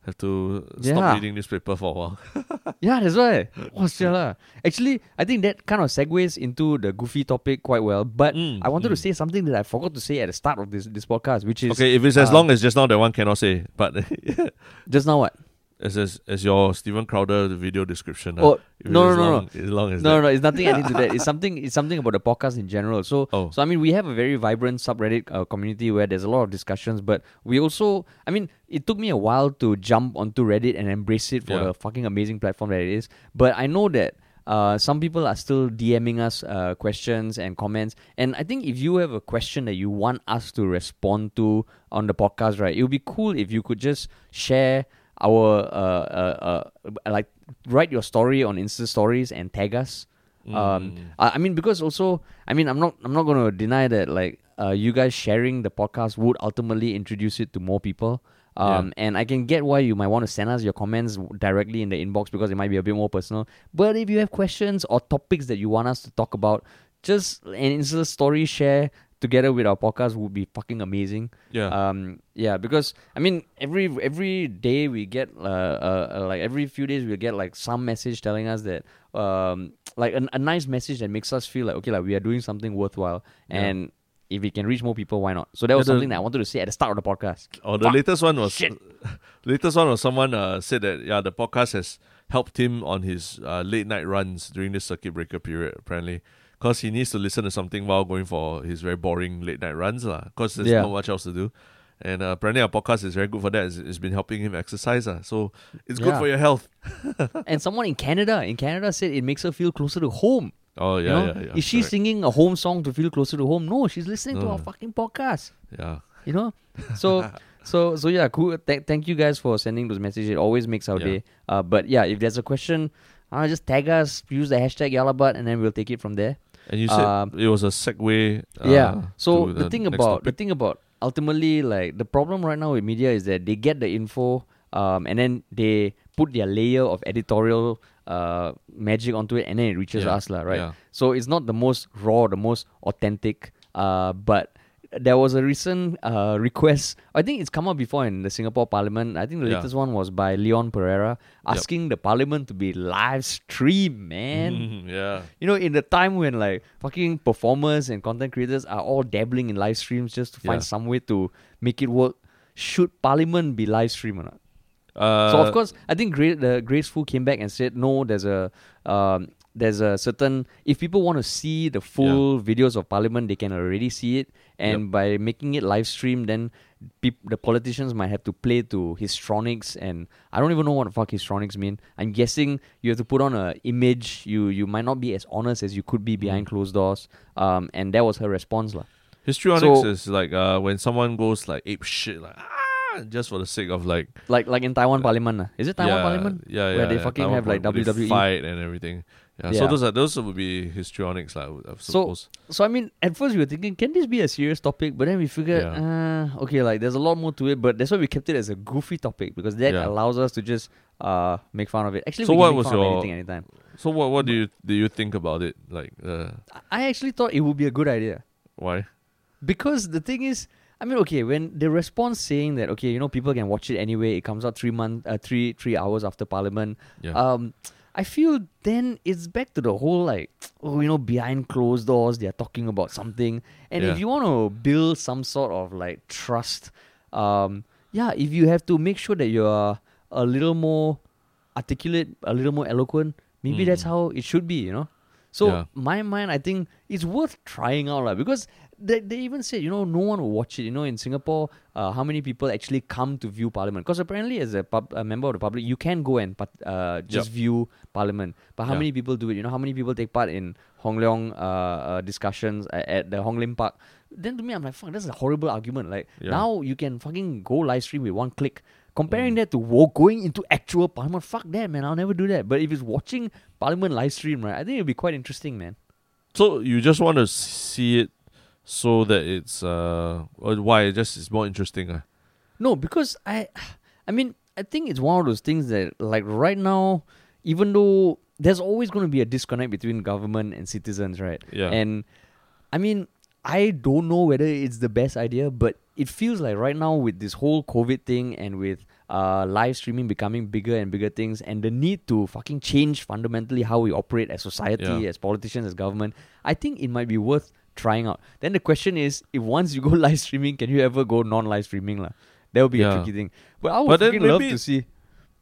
have to Yeah. stop reading newspaper for a while. Yeah, that's why. What's lah? Actually, I think that kind of segues into the goofy topic quite well. But Mm, I wanted to mm. say something that I forgot to say at the start of this this podcast, which is Okay, if it's as uh, long as just now, that one cannot say. But just now what? As as, as your Steven Crowder video description. Oh, uh, no, no, no, long, As long as No, that. no, no, it's nothing adding to that. It's something. It's something about the podcast in general. So, Oh. so I mean, we have a very vibrant subreddit uh, community where there's a lot of discussions. But we also, I mean, it took me a while to jump onto Reddit and embrace it for Yeah. the fucking amazing platform that it is. But I know that. Uh, some people are still DMing us uh, questions and comments, and I think if you have a question that you want us to respond to on the podcast, right, it would be cool if you could just share our uh, uh, uh, like write your story on Insta stories and tag us. Um, Mm. I, I mean, because also, I mean, I'm not, I'm not going to deny that, like, uh, you guys sharing the podcast would ultimately introduce it to more people. Um, and I can get why you might want to send us your comments directly in the inbox because it might be a bit more personal. But if you have questions or topics that you want us to talk about, just an Insta story share together with our podcast would be fucking amazing. Yeah. Um, yeah, because I mean, every every day we get uh, uh, uh, like every few days we get like some message telling us that um like a, a nice message that makes us feel like okay like we are doing something worthwhile Yeah. and if we can reach more people why not so that was Yeah, the- something that I wanted to say at the start of the podcast Oh, the Fuck. latest one was Shit. latest one was someone uh, said that yeah the podcast has helped him on his uh, late night runs during this circuit breaker period apparently because he needs to listen to something while going for his very boring late night runs lah because there's Yeah. not much else to do And uh, apparently our podcast is very good for that. It's, it's been helping him exercise. Uh, so it's good Yeah. for your health. and someone in Canada, in Canada said it makes her feel closer to home. Oh, yeah, you know? yeah, yeah. Is she correct. singing a home song to feel closer to home? No, she's listening to No. our fucking podcast. Yeah. You know? So so so yeah, cool. Th- thank you guys for sending those messages. It always makes our Yeah. day. Uh, but yeah, if there's a question, uh, just tag us, use the hashtag YahLahBut, and then we'll take it from there. And you said Um, it was a segue. Uh, yeah. So to the, thing about the thing about ultimately like the problem right now with media is that they get the info, um, and then they put their layer of editorial uh magic onto it, and then it reaches Yeah, us, lah, right? yeah. So it's not the most raw, the most authentic. Uh, but there was a recent uh request. I think it's come up before in the Singapore Parliament. I think the Yeah. latest one was by Leon Pereira asking the Parliament to be live stream, man. Mhm, yeah. You know, in the time when like fucking performers and content creators are all dabbling in live streams just to find Yeah. some way to make it work, should Parliament be live stream or not? Uh, so of course, I think Great the Grace Fu came back and said no. There's a um, there's a certain if people want to see the full videos of Parliament, they can already see it, and by making it live stream, then peop- the politicians might have to play to histronics, and I don't even know what the fuck histronics mean. I'm guessing you have to put on a image. You you might not be as honest as you could be behind Mm. closed doors. Um, and that was her response, lah. histrionics so- is like uh, when someone goes like ape shit, like ah, just for the sake of like Like like in Taiwan Parliament, lah. Is it Taiwan yeah, Parliament? Yeah, yeah. Where they yeah, fucking Taiwan have, like, Parliament, WWE. fight and everything. Yeah, so those are those would be histrionics, like, I So- suppose. So I mean, at first we were thinking, can this be a serious topic? But then we figured, uh, okay, like there's a lot more to it. But that's why we kept it as a goofy topic because that Yeah. allows us to just uh make fun of it. Actually, So we what was fun of your- anything anytime. so what what do you do you think about it? Like uh, I actually thought it would be a good idea why? because the thing is, I mean, okay, when the response saying that okay, you know, people can watch it anyway. It comes out three month, uh, three three hours after Parliament. Yeah. Um, I feel then it's back to the whole like, oh, you know, behind closed doors, they're talking about something. And Yeah. if you want to build some sort of like trust, um, yeah, if you have to make sure that you're a little more articulate, a little more eloquent, maybe that's Mm. how it should be, you know? So Yeah. my mind, I think it's worth trying out, like, because they, they even said, you know, no one will watch it. You know, in Singapore, uh, how many people actually come to view Parliament? Because apparently, as a, pub, a member of the public, you can go and uh, just Yep. view Parliament. But how Yeah. many people do it? You know, how many people take part in Hong Leong uh, uh, discussions at, at the Hong Lim Park? Then to me, I'm like, fuck, that's a horrible argument. Like Yeah. now you can fucking go live stream with one click. Comparing Mm. that to wo- going into actual Parliament, fuck that, man. I'll never do that. But if it's watching Parliament live stream, right, I think it'll be quite interesting, man. So you just want to see it so that it's uh why it just is more interesting. Uh? No, because I, I mean, I think it's one of those things that, like, right now, even though there's always going to be a disconnect between government and citizens, right? Yeah. And I mean, I don't know whether it's the best idea, but it feels like right now with this whole COVID thing and with uh, live streaming becoming bigger and bigger things, and the need to fucking change fundamentally how we operate as society, Yeah. as politicians, as government, I think it might be worth trying out. Then the question is, if once you go live streaming, can you ever go non-live streaming, lah? That would be a tricky thing. But I would But fucking love to see.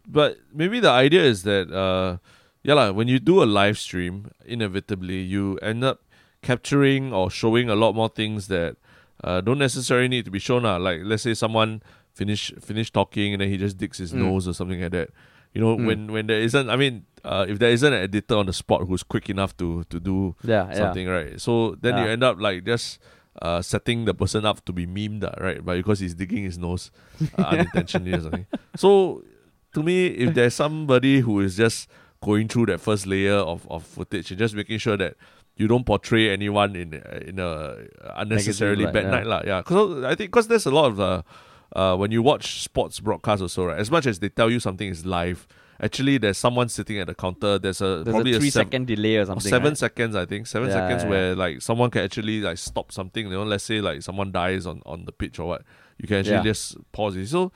But maybe the idea is that uh yeah lah, when you do a live stream, inevitably you end up capturing or showing a lot more things that uh, don't necessarily need to be shown. lah. Like let's say someone finish finish talking and then he just digs his Mm. nose or something like that. You know, Mm. when when there isn't I mean, uh, if there isn't an editor on the spot who's quick enough to to do Yeah, yeah. something, right? So then you end up like just uh, setting the person up to be memed, ah, right? But because he's digging his nose uh, unintentionally or something. So to me, if there's somebody who is just going through that first layer of, of footage and just making sure that you don't portray anyone in in a unnecessarily bad yeah. night, lah. Yeah, because I think because there's a lot of uh, uh, when you watch sports broadcasts also, right? As much as they tell you something is live, actually there's someone sitting at the counter. There's a There's probably a three sev- second delay or something. seven right? seconds i think seven Yeah, seconds yeah, where like someone can actually like stop something you know let's say like someone dies on on the pitch or what you can actually Yeah. just pause it so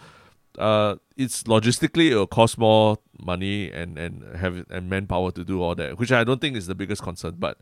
uh it's logistically it will cost more money and and have and manpower to do all that which i don't think is the biggest concern but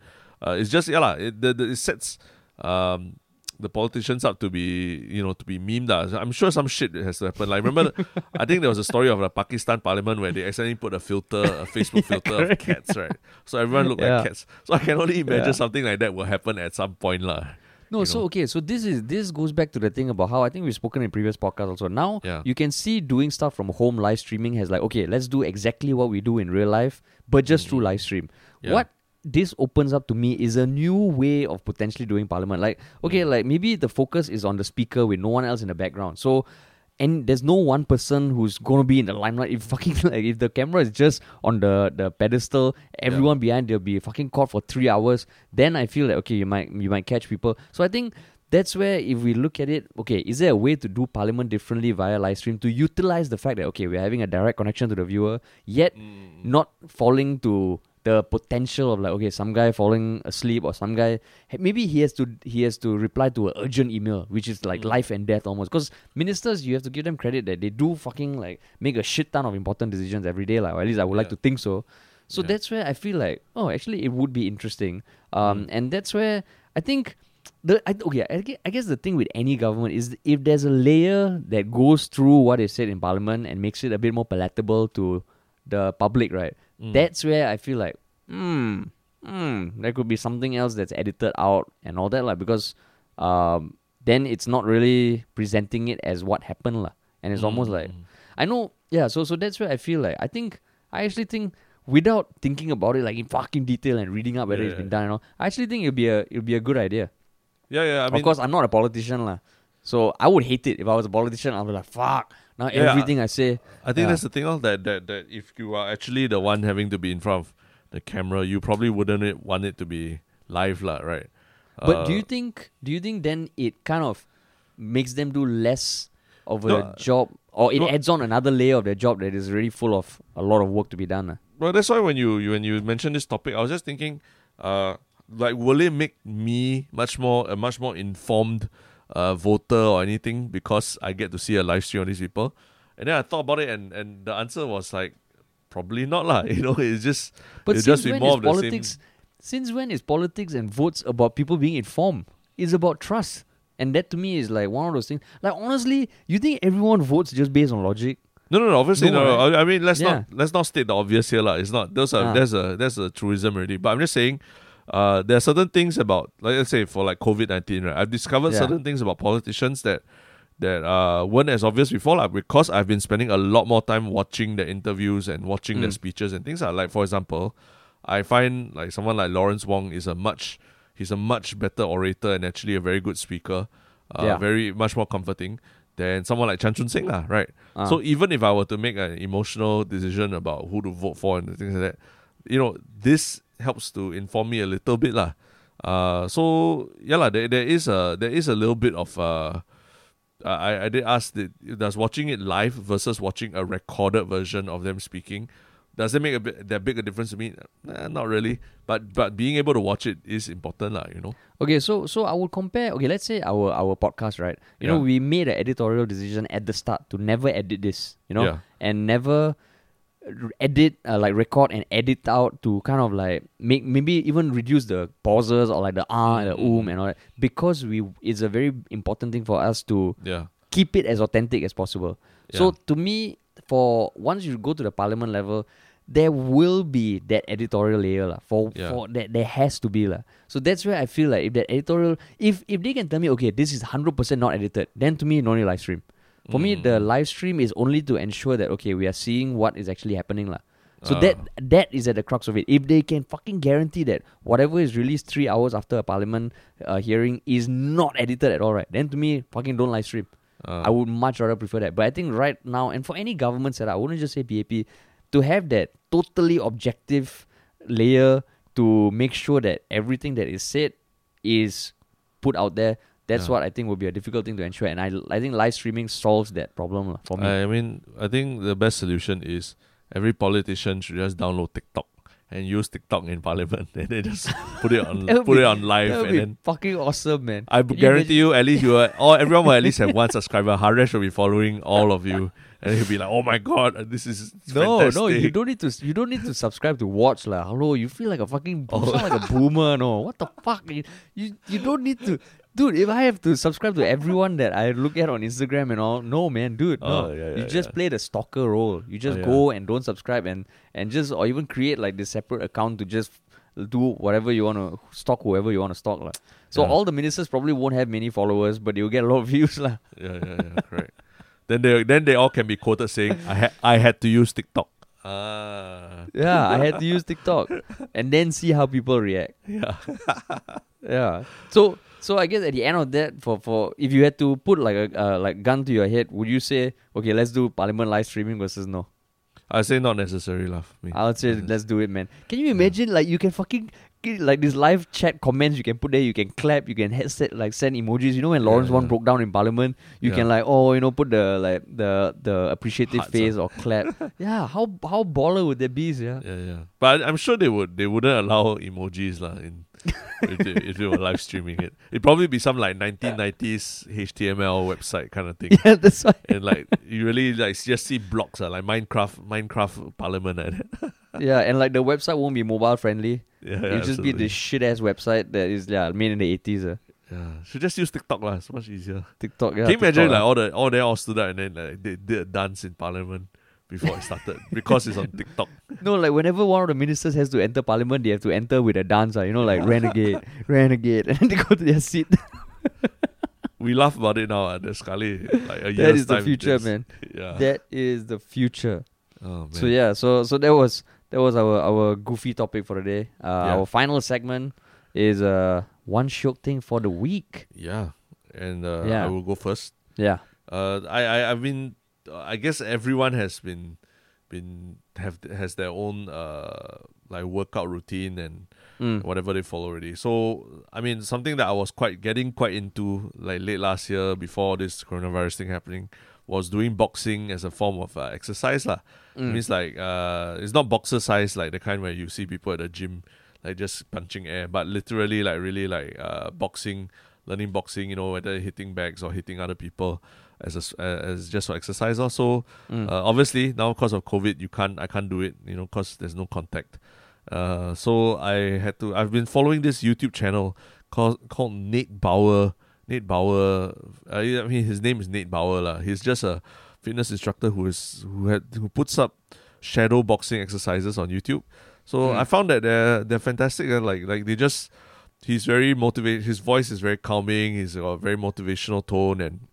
uh it's just yeah lah, it, the, the, it sets um the politicians up to be, you know, to be memed. lah. I'm sure some shit has happened. happen. Like remember, I think there was a story of the Pakistan parliament where they accidentally put a filter, a Facebook filter of cats, right? So everyone looked Yeah. like cats. So I can only imagine Yeah. something like that will happen at some point, lah. No, you so know? okay, so this is this goes back to the thing about how I think we've spoken in previous podcasts also. Now Yeah. you can see doing stuff from home live streaming has like, okay, let's do exactly what we do in real life, but just through mm. live stream. Yeah. What this opens up to me is a new way of potentially doing parliament. Like, okay, Mm. like maybe the focus is on the speaker with no one else in the background. So and there's no one person who's gonna be in the limelight. If fucking like if the camera is just on the the pedestal, everyone behind they'll be fucking caught for three hours. Then I feel like okay, you might you might catch people. So I think that's where if we look at it, okay, is there a way to do parliament differently via live stream to utilize the fact that okay, we're having a direct connection to the viewer, yet Mm. not falling to the potential of like okay some guy falling asleep or some guy maybe he has to he has to reply to an urgent email which is like Mm. life and death almost because ministers you have to give them credit that they do fucking like make a shit ton of important decisions every day like or at least i would like to think so so Yeah. that's where i feel like oh actually it would be interesting um Mm. and that's where i think the I, okay I guess, I guess the thing with any government is if there's a layer that goes through what is said in parliament and makes it a bit more palatable to the public right Mm. that's where I feel like, hmm, hmm, there could be something else that's edited out and all that, like because um, then it's not really presenting it as what happened, lah. And it's almost like Mm. I know, yeah. So so that's where I feel like I think I actually think without thinking about it like in fucking detail and reading up whether Yeah, it's been done and all, I actually think it'll be a it'll be a good idea. Yeah, yeah. I mean, of course, I'm not a politician, lah. So I would hate it if I was a politician. I'd be like, fuck. Now Yeah. everything I say, I think Yeah. that's the thing, oh, that, that that if you are actually the one having to be in front of the camera, you probably wouldn't want it to be live, lah, right? But do Uh, you think do you think then it kind of makes them do less of a No, uh, job or it no. adds on another layer of their job that is really full of a lot of work to be done? Well, that's why when you, you when you mentioned this topic, I was just thinking, uh, like, will it make me much more a much more informed uh, voter or anything because I get to see a live stream of these people? And then I thought about it, and, and the answer was like, probably not lah. You know, it's just But it's just be more of the same- politics since when is politics and votes about people being informed? It's about trust. And that to me is like one of those things. Like honestly, you think everyone votes just based on logic? No, no, no. Obviously, No, no. no. I mean, let's Yeah. not let's not state the obvious here, lah. It's not. Those are Ah. there's a there's a truism already. But I'm just saying, uh, there are certain things about, like let's say for like COVID nineteen, right? I've discovered Yeah. certain things about politicians that that uh weren't as obvious before, like because I've been spending a lot more time watching the interviews and watching their Mm. speeches and things. Like, like for example, I find like someone like Lawrence Wong is a much he's a much better orator and actually a very good speaker. Uh, Yeah. very much more comforting than someone like Chan Chun Sing, lah, right? Ah. So even if I were to make an emotional decision about who to vote for and things like that, you know, this helps to inform me a little bit lah. Uh, so yeah lah, there, there is a there is a little bit of uh, I I did ask that does watching it live versus watching a recorded version of them speaking, does it make a bit that big a difference to me? Nah, not really. But but being able to watch it is important lah. You know. Okay, so so I would compare. Okay, let's say our our podcast, right? You know, we made an editorial decision at the start to never edit this, you know, Yeah. and never edit, uh, like record and edit out to kind of like make maybe even reduce the pauses or like the ah and the Mm. um and all that because we it's a very important thing for us to Yeah. keep it as authentic as possible. So to me, for once you go to the parliament level, there will be that editorial layer lah. For Yeah. for that there has to be lah. So that's where I feel like if that editorial, if if they can tell me okay, this is hundred percent not edited, then to me no need live stream. For me, the Mm. live stream is only to ensure that okay, we are seeing what is actually happening lah. So Ah. that that is at the crux of it. If they can fucking guarantee that whatever is released three hours after a parliament uh, hearing is not edited at all, right? Then to me, fucking don't live stream. Uh, I would much rather prefer that. But I think right now, and for any government setup, I wouldn't just say PAP, to have that totally objective layer to make sure that everything that is said is put out there. That's Yeah. what I think will be a difficult thing to ensure. And I, I think live streaming solves that problem for me. I mean, I think the best solution is every politician should just download TikTok and use TikTok in parliament, and then just put it on put be- it on live, that would and be then fucking awesome, man. I Can guarantee imagine- you, at least you are, or everyone will at least have one subscriber. Haresh will be following all of you, and he'll be like, "Oh my god, this is No, fantastic. no, you don't need to. You don't need to subscribe to watch lah. Hello, you feel like a fucking. Oh. Sound like a boomer. No, what the fuck? You, you you don't need to, dude. If I have to subscribe to everyone that I look at on Instagram and all, no, man, dude, no. Oh, yeah, you just yeah. play the stalker role. You just Oh, yeah. go and don't subscribe and and just or even create like this separate account to just do whatever you want to stalk whoever you want to stalk lah. So Yeah. all the ministers probably won't have many followers, but they'll get a lot of views lah. Yeah, yeah, yeah, correct. Then they then they all can be quoted saying, "I had I had to use TikTok." Ah, Yeah, I had to use TikTok and then see how people react. yeah, Yeah. So so I guess at the end of that, for for if you had to put like a uh, like gun to your head, would you say okay, let's do Parliament live streaming versus no? I say not necessary, for me. I would say Yes. let's do it, man. Can you imagine like you can fucking like this live chat comments you can put there, you can clap, you can headset like send emojis. You know when Lawrence Yeah, one yeah. broke down in Parliament, you can like oh you know put the like the the appreciative Hearts, face or clap. yeah, how how baller would that be? Yeah. Yeah, yeah. But I'm sure they would they wouldn't allow emojis lah in if they were live streaming it. It'd probably be some like 1990s HTML website kind of thing. Yeah, that's why. and like you really like just see blocks uh, like Minecraft Minecraft Parliament like that. Yeah, and like the website won't be mobile friendly. Yeah, It'll just be absolutely. this shit ass website that is yeah made in the eighties. Uh. Yeah, should just use TikTok lah. So much easier. TikTok. Yeah, Can you imagine TikTok, like ah. all the all they all stood up and then like they did a dance in Parliament before it started because it's on TikTok. No, like whenever one of the ministers has to enter parliament, they have to enter with a dance, ah, you know, like renegade, renegade, and then they go to their seat. We laugh about it now. Uh, there's Scully like a that is the future, man. Yeah. That is the future. oh, man. So yeah, so so that was that was our our goofy topic for the day. Uh, Yeah. Our final segment is uh one shiok thing for the week. Yeah, and uh, Yeah. I will go first. Yeah. Uh, I I I've been. I guess everyone has been been have has their own uh like workout routine and Mm. whatever they follow already. So I mean, something that I was quite getting quite into like late last year before this coronavirus thing happening was doing boxing as a form of uh, exercise lah. Mm. means like uh, it's not boxer size like the kind where you see people at the gym like just punching air, but literally like really like uh, boxing, learning boxing. You know whether hitting bags or hitting other people as a as just for exercise. Also, Mm. uh, obviously now because of COVID, you can't I can't do it. You know because there's no contact. Uh, so I had to. I've been following this YouTube channel called called Nate Bower. Nate Bower. Uh, I mean, his name is Nate Bower lah. He's just a fitness instructor who is who had who puts up shadow boxing exercises on YouTube. So Hmm. I found that they're they're fantastic. And like like they just he's very motivated. His voice is very calming. He's got a very motivational tone, and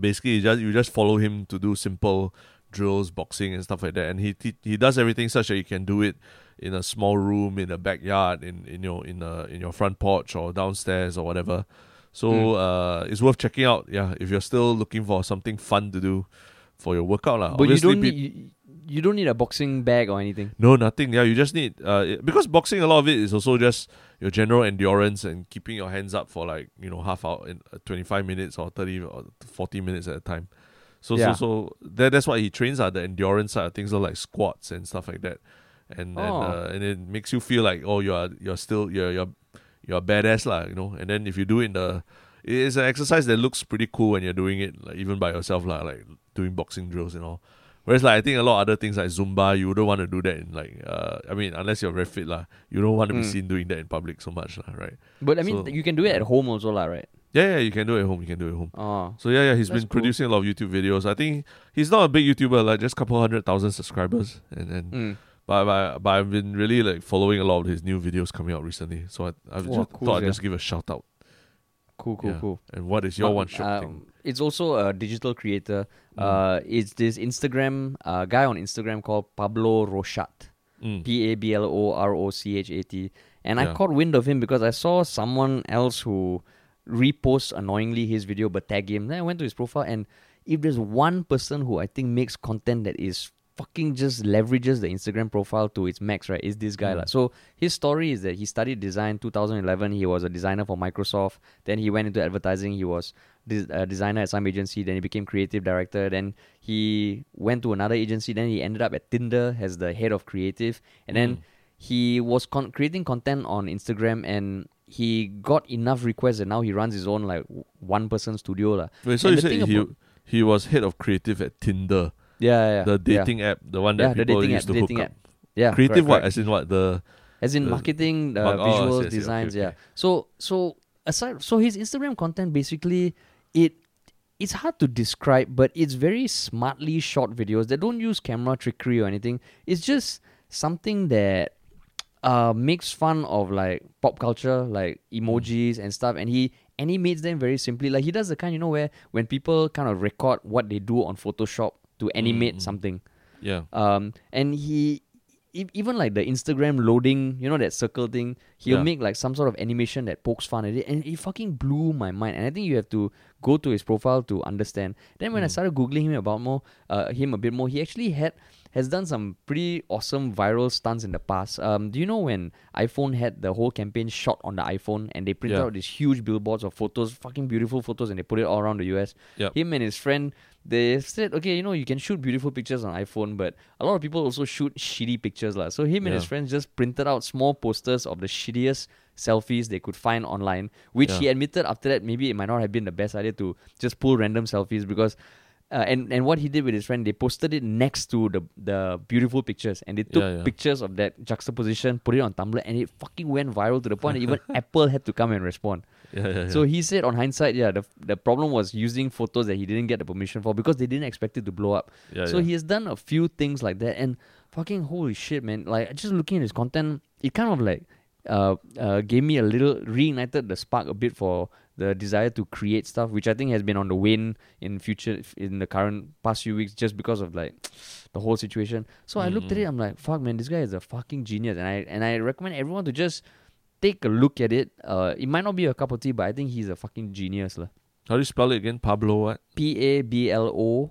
basically you just you just follow him to do simple drills, boxing and stuff like that. And he he, he does everything such that you can do it in a small room, in a backyard, in in your in a in your front porch or downstairs or whatever. So Mm. uh, it's worth checking out. Yeah, if you're still looking for something fun to do for your workout, lah. But you don't pe- need you, you don't need a boxing bag or anything. no, nothing. Yeah, you just need uh it- because boxing a lot of it is also just your general endurance and keeping your hands up for like you know half hour in uh, twenty five minutes or thirty or forty minutes at a time. So Yeah. so so that that's what he trains are the endurance side of things, like squats and stuff like that, and and Oh. uh, and it makes you feel like oh you're you're still you're you're you're a badass lah, you know. And then if you do it in the it is an exercise that looks pretty cool when you're doing it like even by yourself lah, like doing boxing drills and all. Whereas like I think a lot of other things like Zumba, you wouldn't want to do that in like uh I mean unless you're very fit lah, you don't want to be Mm. seen doing that in public so much lah, right? But I mean, So- you can do it at home also, lah, right? Yeah, yeah, you can do it at home. You can do it at home. Oh, So yeah, yeah, he's That's been cool. producing a lot of YouTube videos. I think he's not a big YouTuber, like just a couple hundred thousand subscribers, and and mm. but, but but I've been really like following a lot of his new videos coming out recently. So I I've Wow, just cool, thought I'd just give a shout out. cool, cool, Yeah. cool. And what is your Um, one shiok thing? It's also a digital creator. Mm. Uh, it's this Instagram uh, guy on Instagram called Pablo Rochat. Mm. P A B L O R O C H A T. And I caught wind of him because I saw someone else who reposts annoyingly his video but tag him. Then I went to his profile and if there's one person who I think makes content that is fucking just leverages the Instagram profile to its max, right? Is this guy. Mm. lah. So his story is that he studied design 2011. He was a designer for Microsoft. Then he went into advertising. He was a designer at some agency. Then he became creative director. Then he went to another agency. Then he ended up at Tinder as the head of creative. And then Mm. he was con- creating content on Instagram and he got enough requests and now he runs his own like one person studio. Wait, so and you said he about- he was head of creative at Tinder, Yeah, yeah, the yeah. dating app, the one Yeah, that the people dating used app, to the hook dating up. Yeah, creative correct, what? correct. As in what the As in the- marketing, Mar- oh, visuals, see. Designs, okay. yeah. So so aside so his Instagram content basically it it's hard to describe, but it's very smartly shot videos that don't use camera trickery or anything. It's just something that uh makes fun of like pop culture, like emojis and stuff, and he and he makes them very simply. Like he does the kind you know where when people kind of record what they do on Photoshop to animate Mm. something. Yeah. Um, and he even like the Instagram loading, you know that circle thing. He'll Yeah. make like some sort of animation that pokes fun at it, and it fucking blew my mind. And I think you have to go to his profile to understand. Then when I Mm. started googling him about more, uh, him a bit more, he actually had has done some pretty awesome viral stunts in the past. Um, do you know when iPhone had the whole campaign shot on the iPhone and they printed Yeah. out these huge billboards of photos, fucking beautiful photos, and they put it all around the US? Yep. Him and his friend, they said, okay, you know, you can shoot beautiful pictures on iPhone, but a lot of people also shoot shitty pictures, lah. So him and his friends just printed out small posters of the shittiest selfies they could find online, which Yeah. he admitted after that maybe it might not have been the best idea to just pull random selfies because. Uh, and and what he did with his friend, they posted it next to the the beautiful pictures, and they took Yeah, yeah. pictures of that juxtaposition, put it on Tumblr, and it fucking went viral to the point that even Apple had to come and respond. Yeah, yeah, yeah. So he said on hindsight, yeah, the the problem was using photos that he didn't get the permission for because they didn't expect it to blow up. yeah, so yeah. he has done a few things like that, and fucking holy shit, man! Like just looking at his content, it kind of like uh, uh gave me a little reignited the spark a bit for the desire to create stuff, which I think has been on the wane in future in the current past few weeks, just because of like the whole situation. So I looked at Mm. it, I'm like, fuck, man, this guy is a fucking genius, and I and I recommend everyone to just take a look at it. Uh, it might not be a cup of tea, but I think he's a fucking genius, lah. How do you spell it again? Pablo what? P A B L O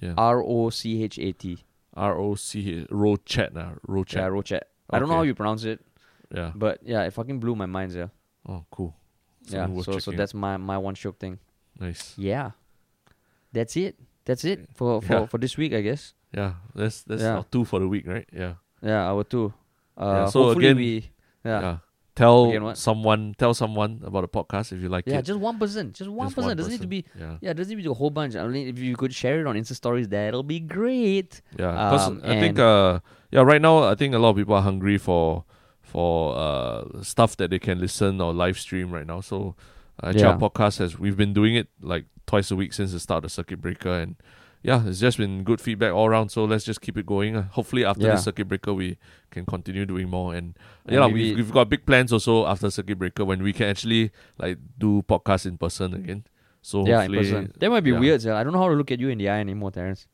Yeah. R O C H A T. R O C Rochet nah. Yeah, Rochet. Rochet. I don't know how you pronounce it, Yeah. but yeah, it fucking blew my mind, yeah. Oh, cool. Yeah, Something worth so so checking that's my my one shiok thing. nice. Yeah, that's it. That's it for for, Yeah. for this week, I guess. Yeah, that's that's Yeah. our two for the week, right? Yeah. Yeah, our two. Uh, Yeah, so again- we. Yeah. Yeah. Tell someone, tell someone about the podcast if you like it. Yeah, it. just one person. Just one Just person. doesn't need to be. Yeah, Yeah, doesn't need to be a whole bunch. I mean, if you could share it on Insta stories, that'll be great. yeah. Because Um, I think, and- uh, yeah, right now I think a lot of people are hungry for for uh stuff that they can listen or live stream right now. So, uh, Yeah. our podcast has we've been doing it like twice a week since the start of circuit breaker, and yeah, it's just been good feedback all around. So let's just keep it going. Uh, hopefully, after Yeah. the circuit breaker, we can continue doing more. And, And yeah, we've, we've got big plans also after circuit breaker when we can actually like do podcasts in person again. So yeah, in person. That might be yeah. weird. Yeah. I don't know how to look at you in the eye anymore, Terence.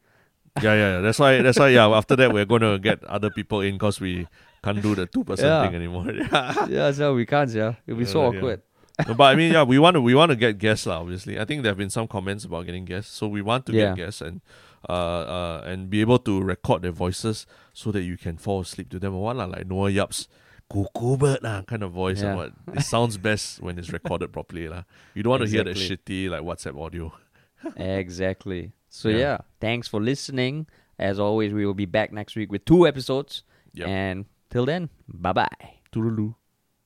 yeah, yeah, yeah. That's why. That's why. Yeah. After that, we're gonna get other people in because we can't do the two person Yeah. thing anymore. yeah. yeah, so we can't. Yeah, it'll be so awkward. No, but I mean, yeah, we want to we want to get guests, lah. Obviously, I think there have been some comments about getting guests, so we want to Yeah. get guests and uh, uh and be able to record their voices so that you can fall asleep to them or what, lah, like Noah Yap's cuckoo bird lah, kind of voice and Yeah. what. It sounds best when it's recorded properly, lah. You don't want to hear the shitty like WhatsApp audio. exactly. So Yeah. yeah. thanks for listening. As always, we will be back next week with two episodes. Yep. And till then, bye bye. Toodaloo.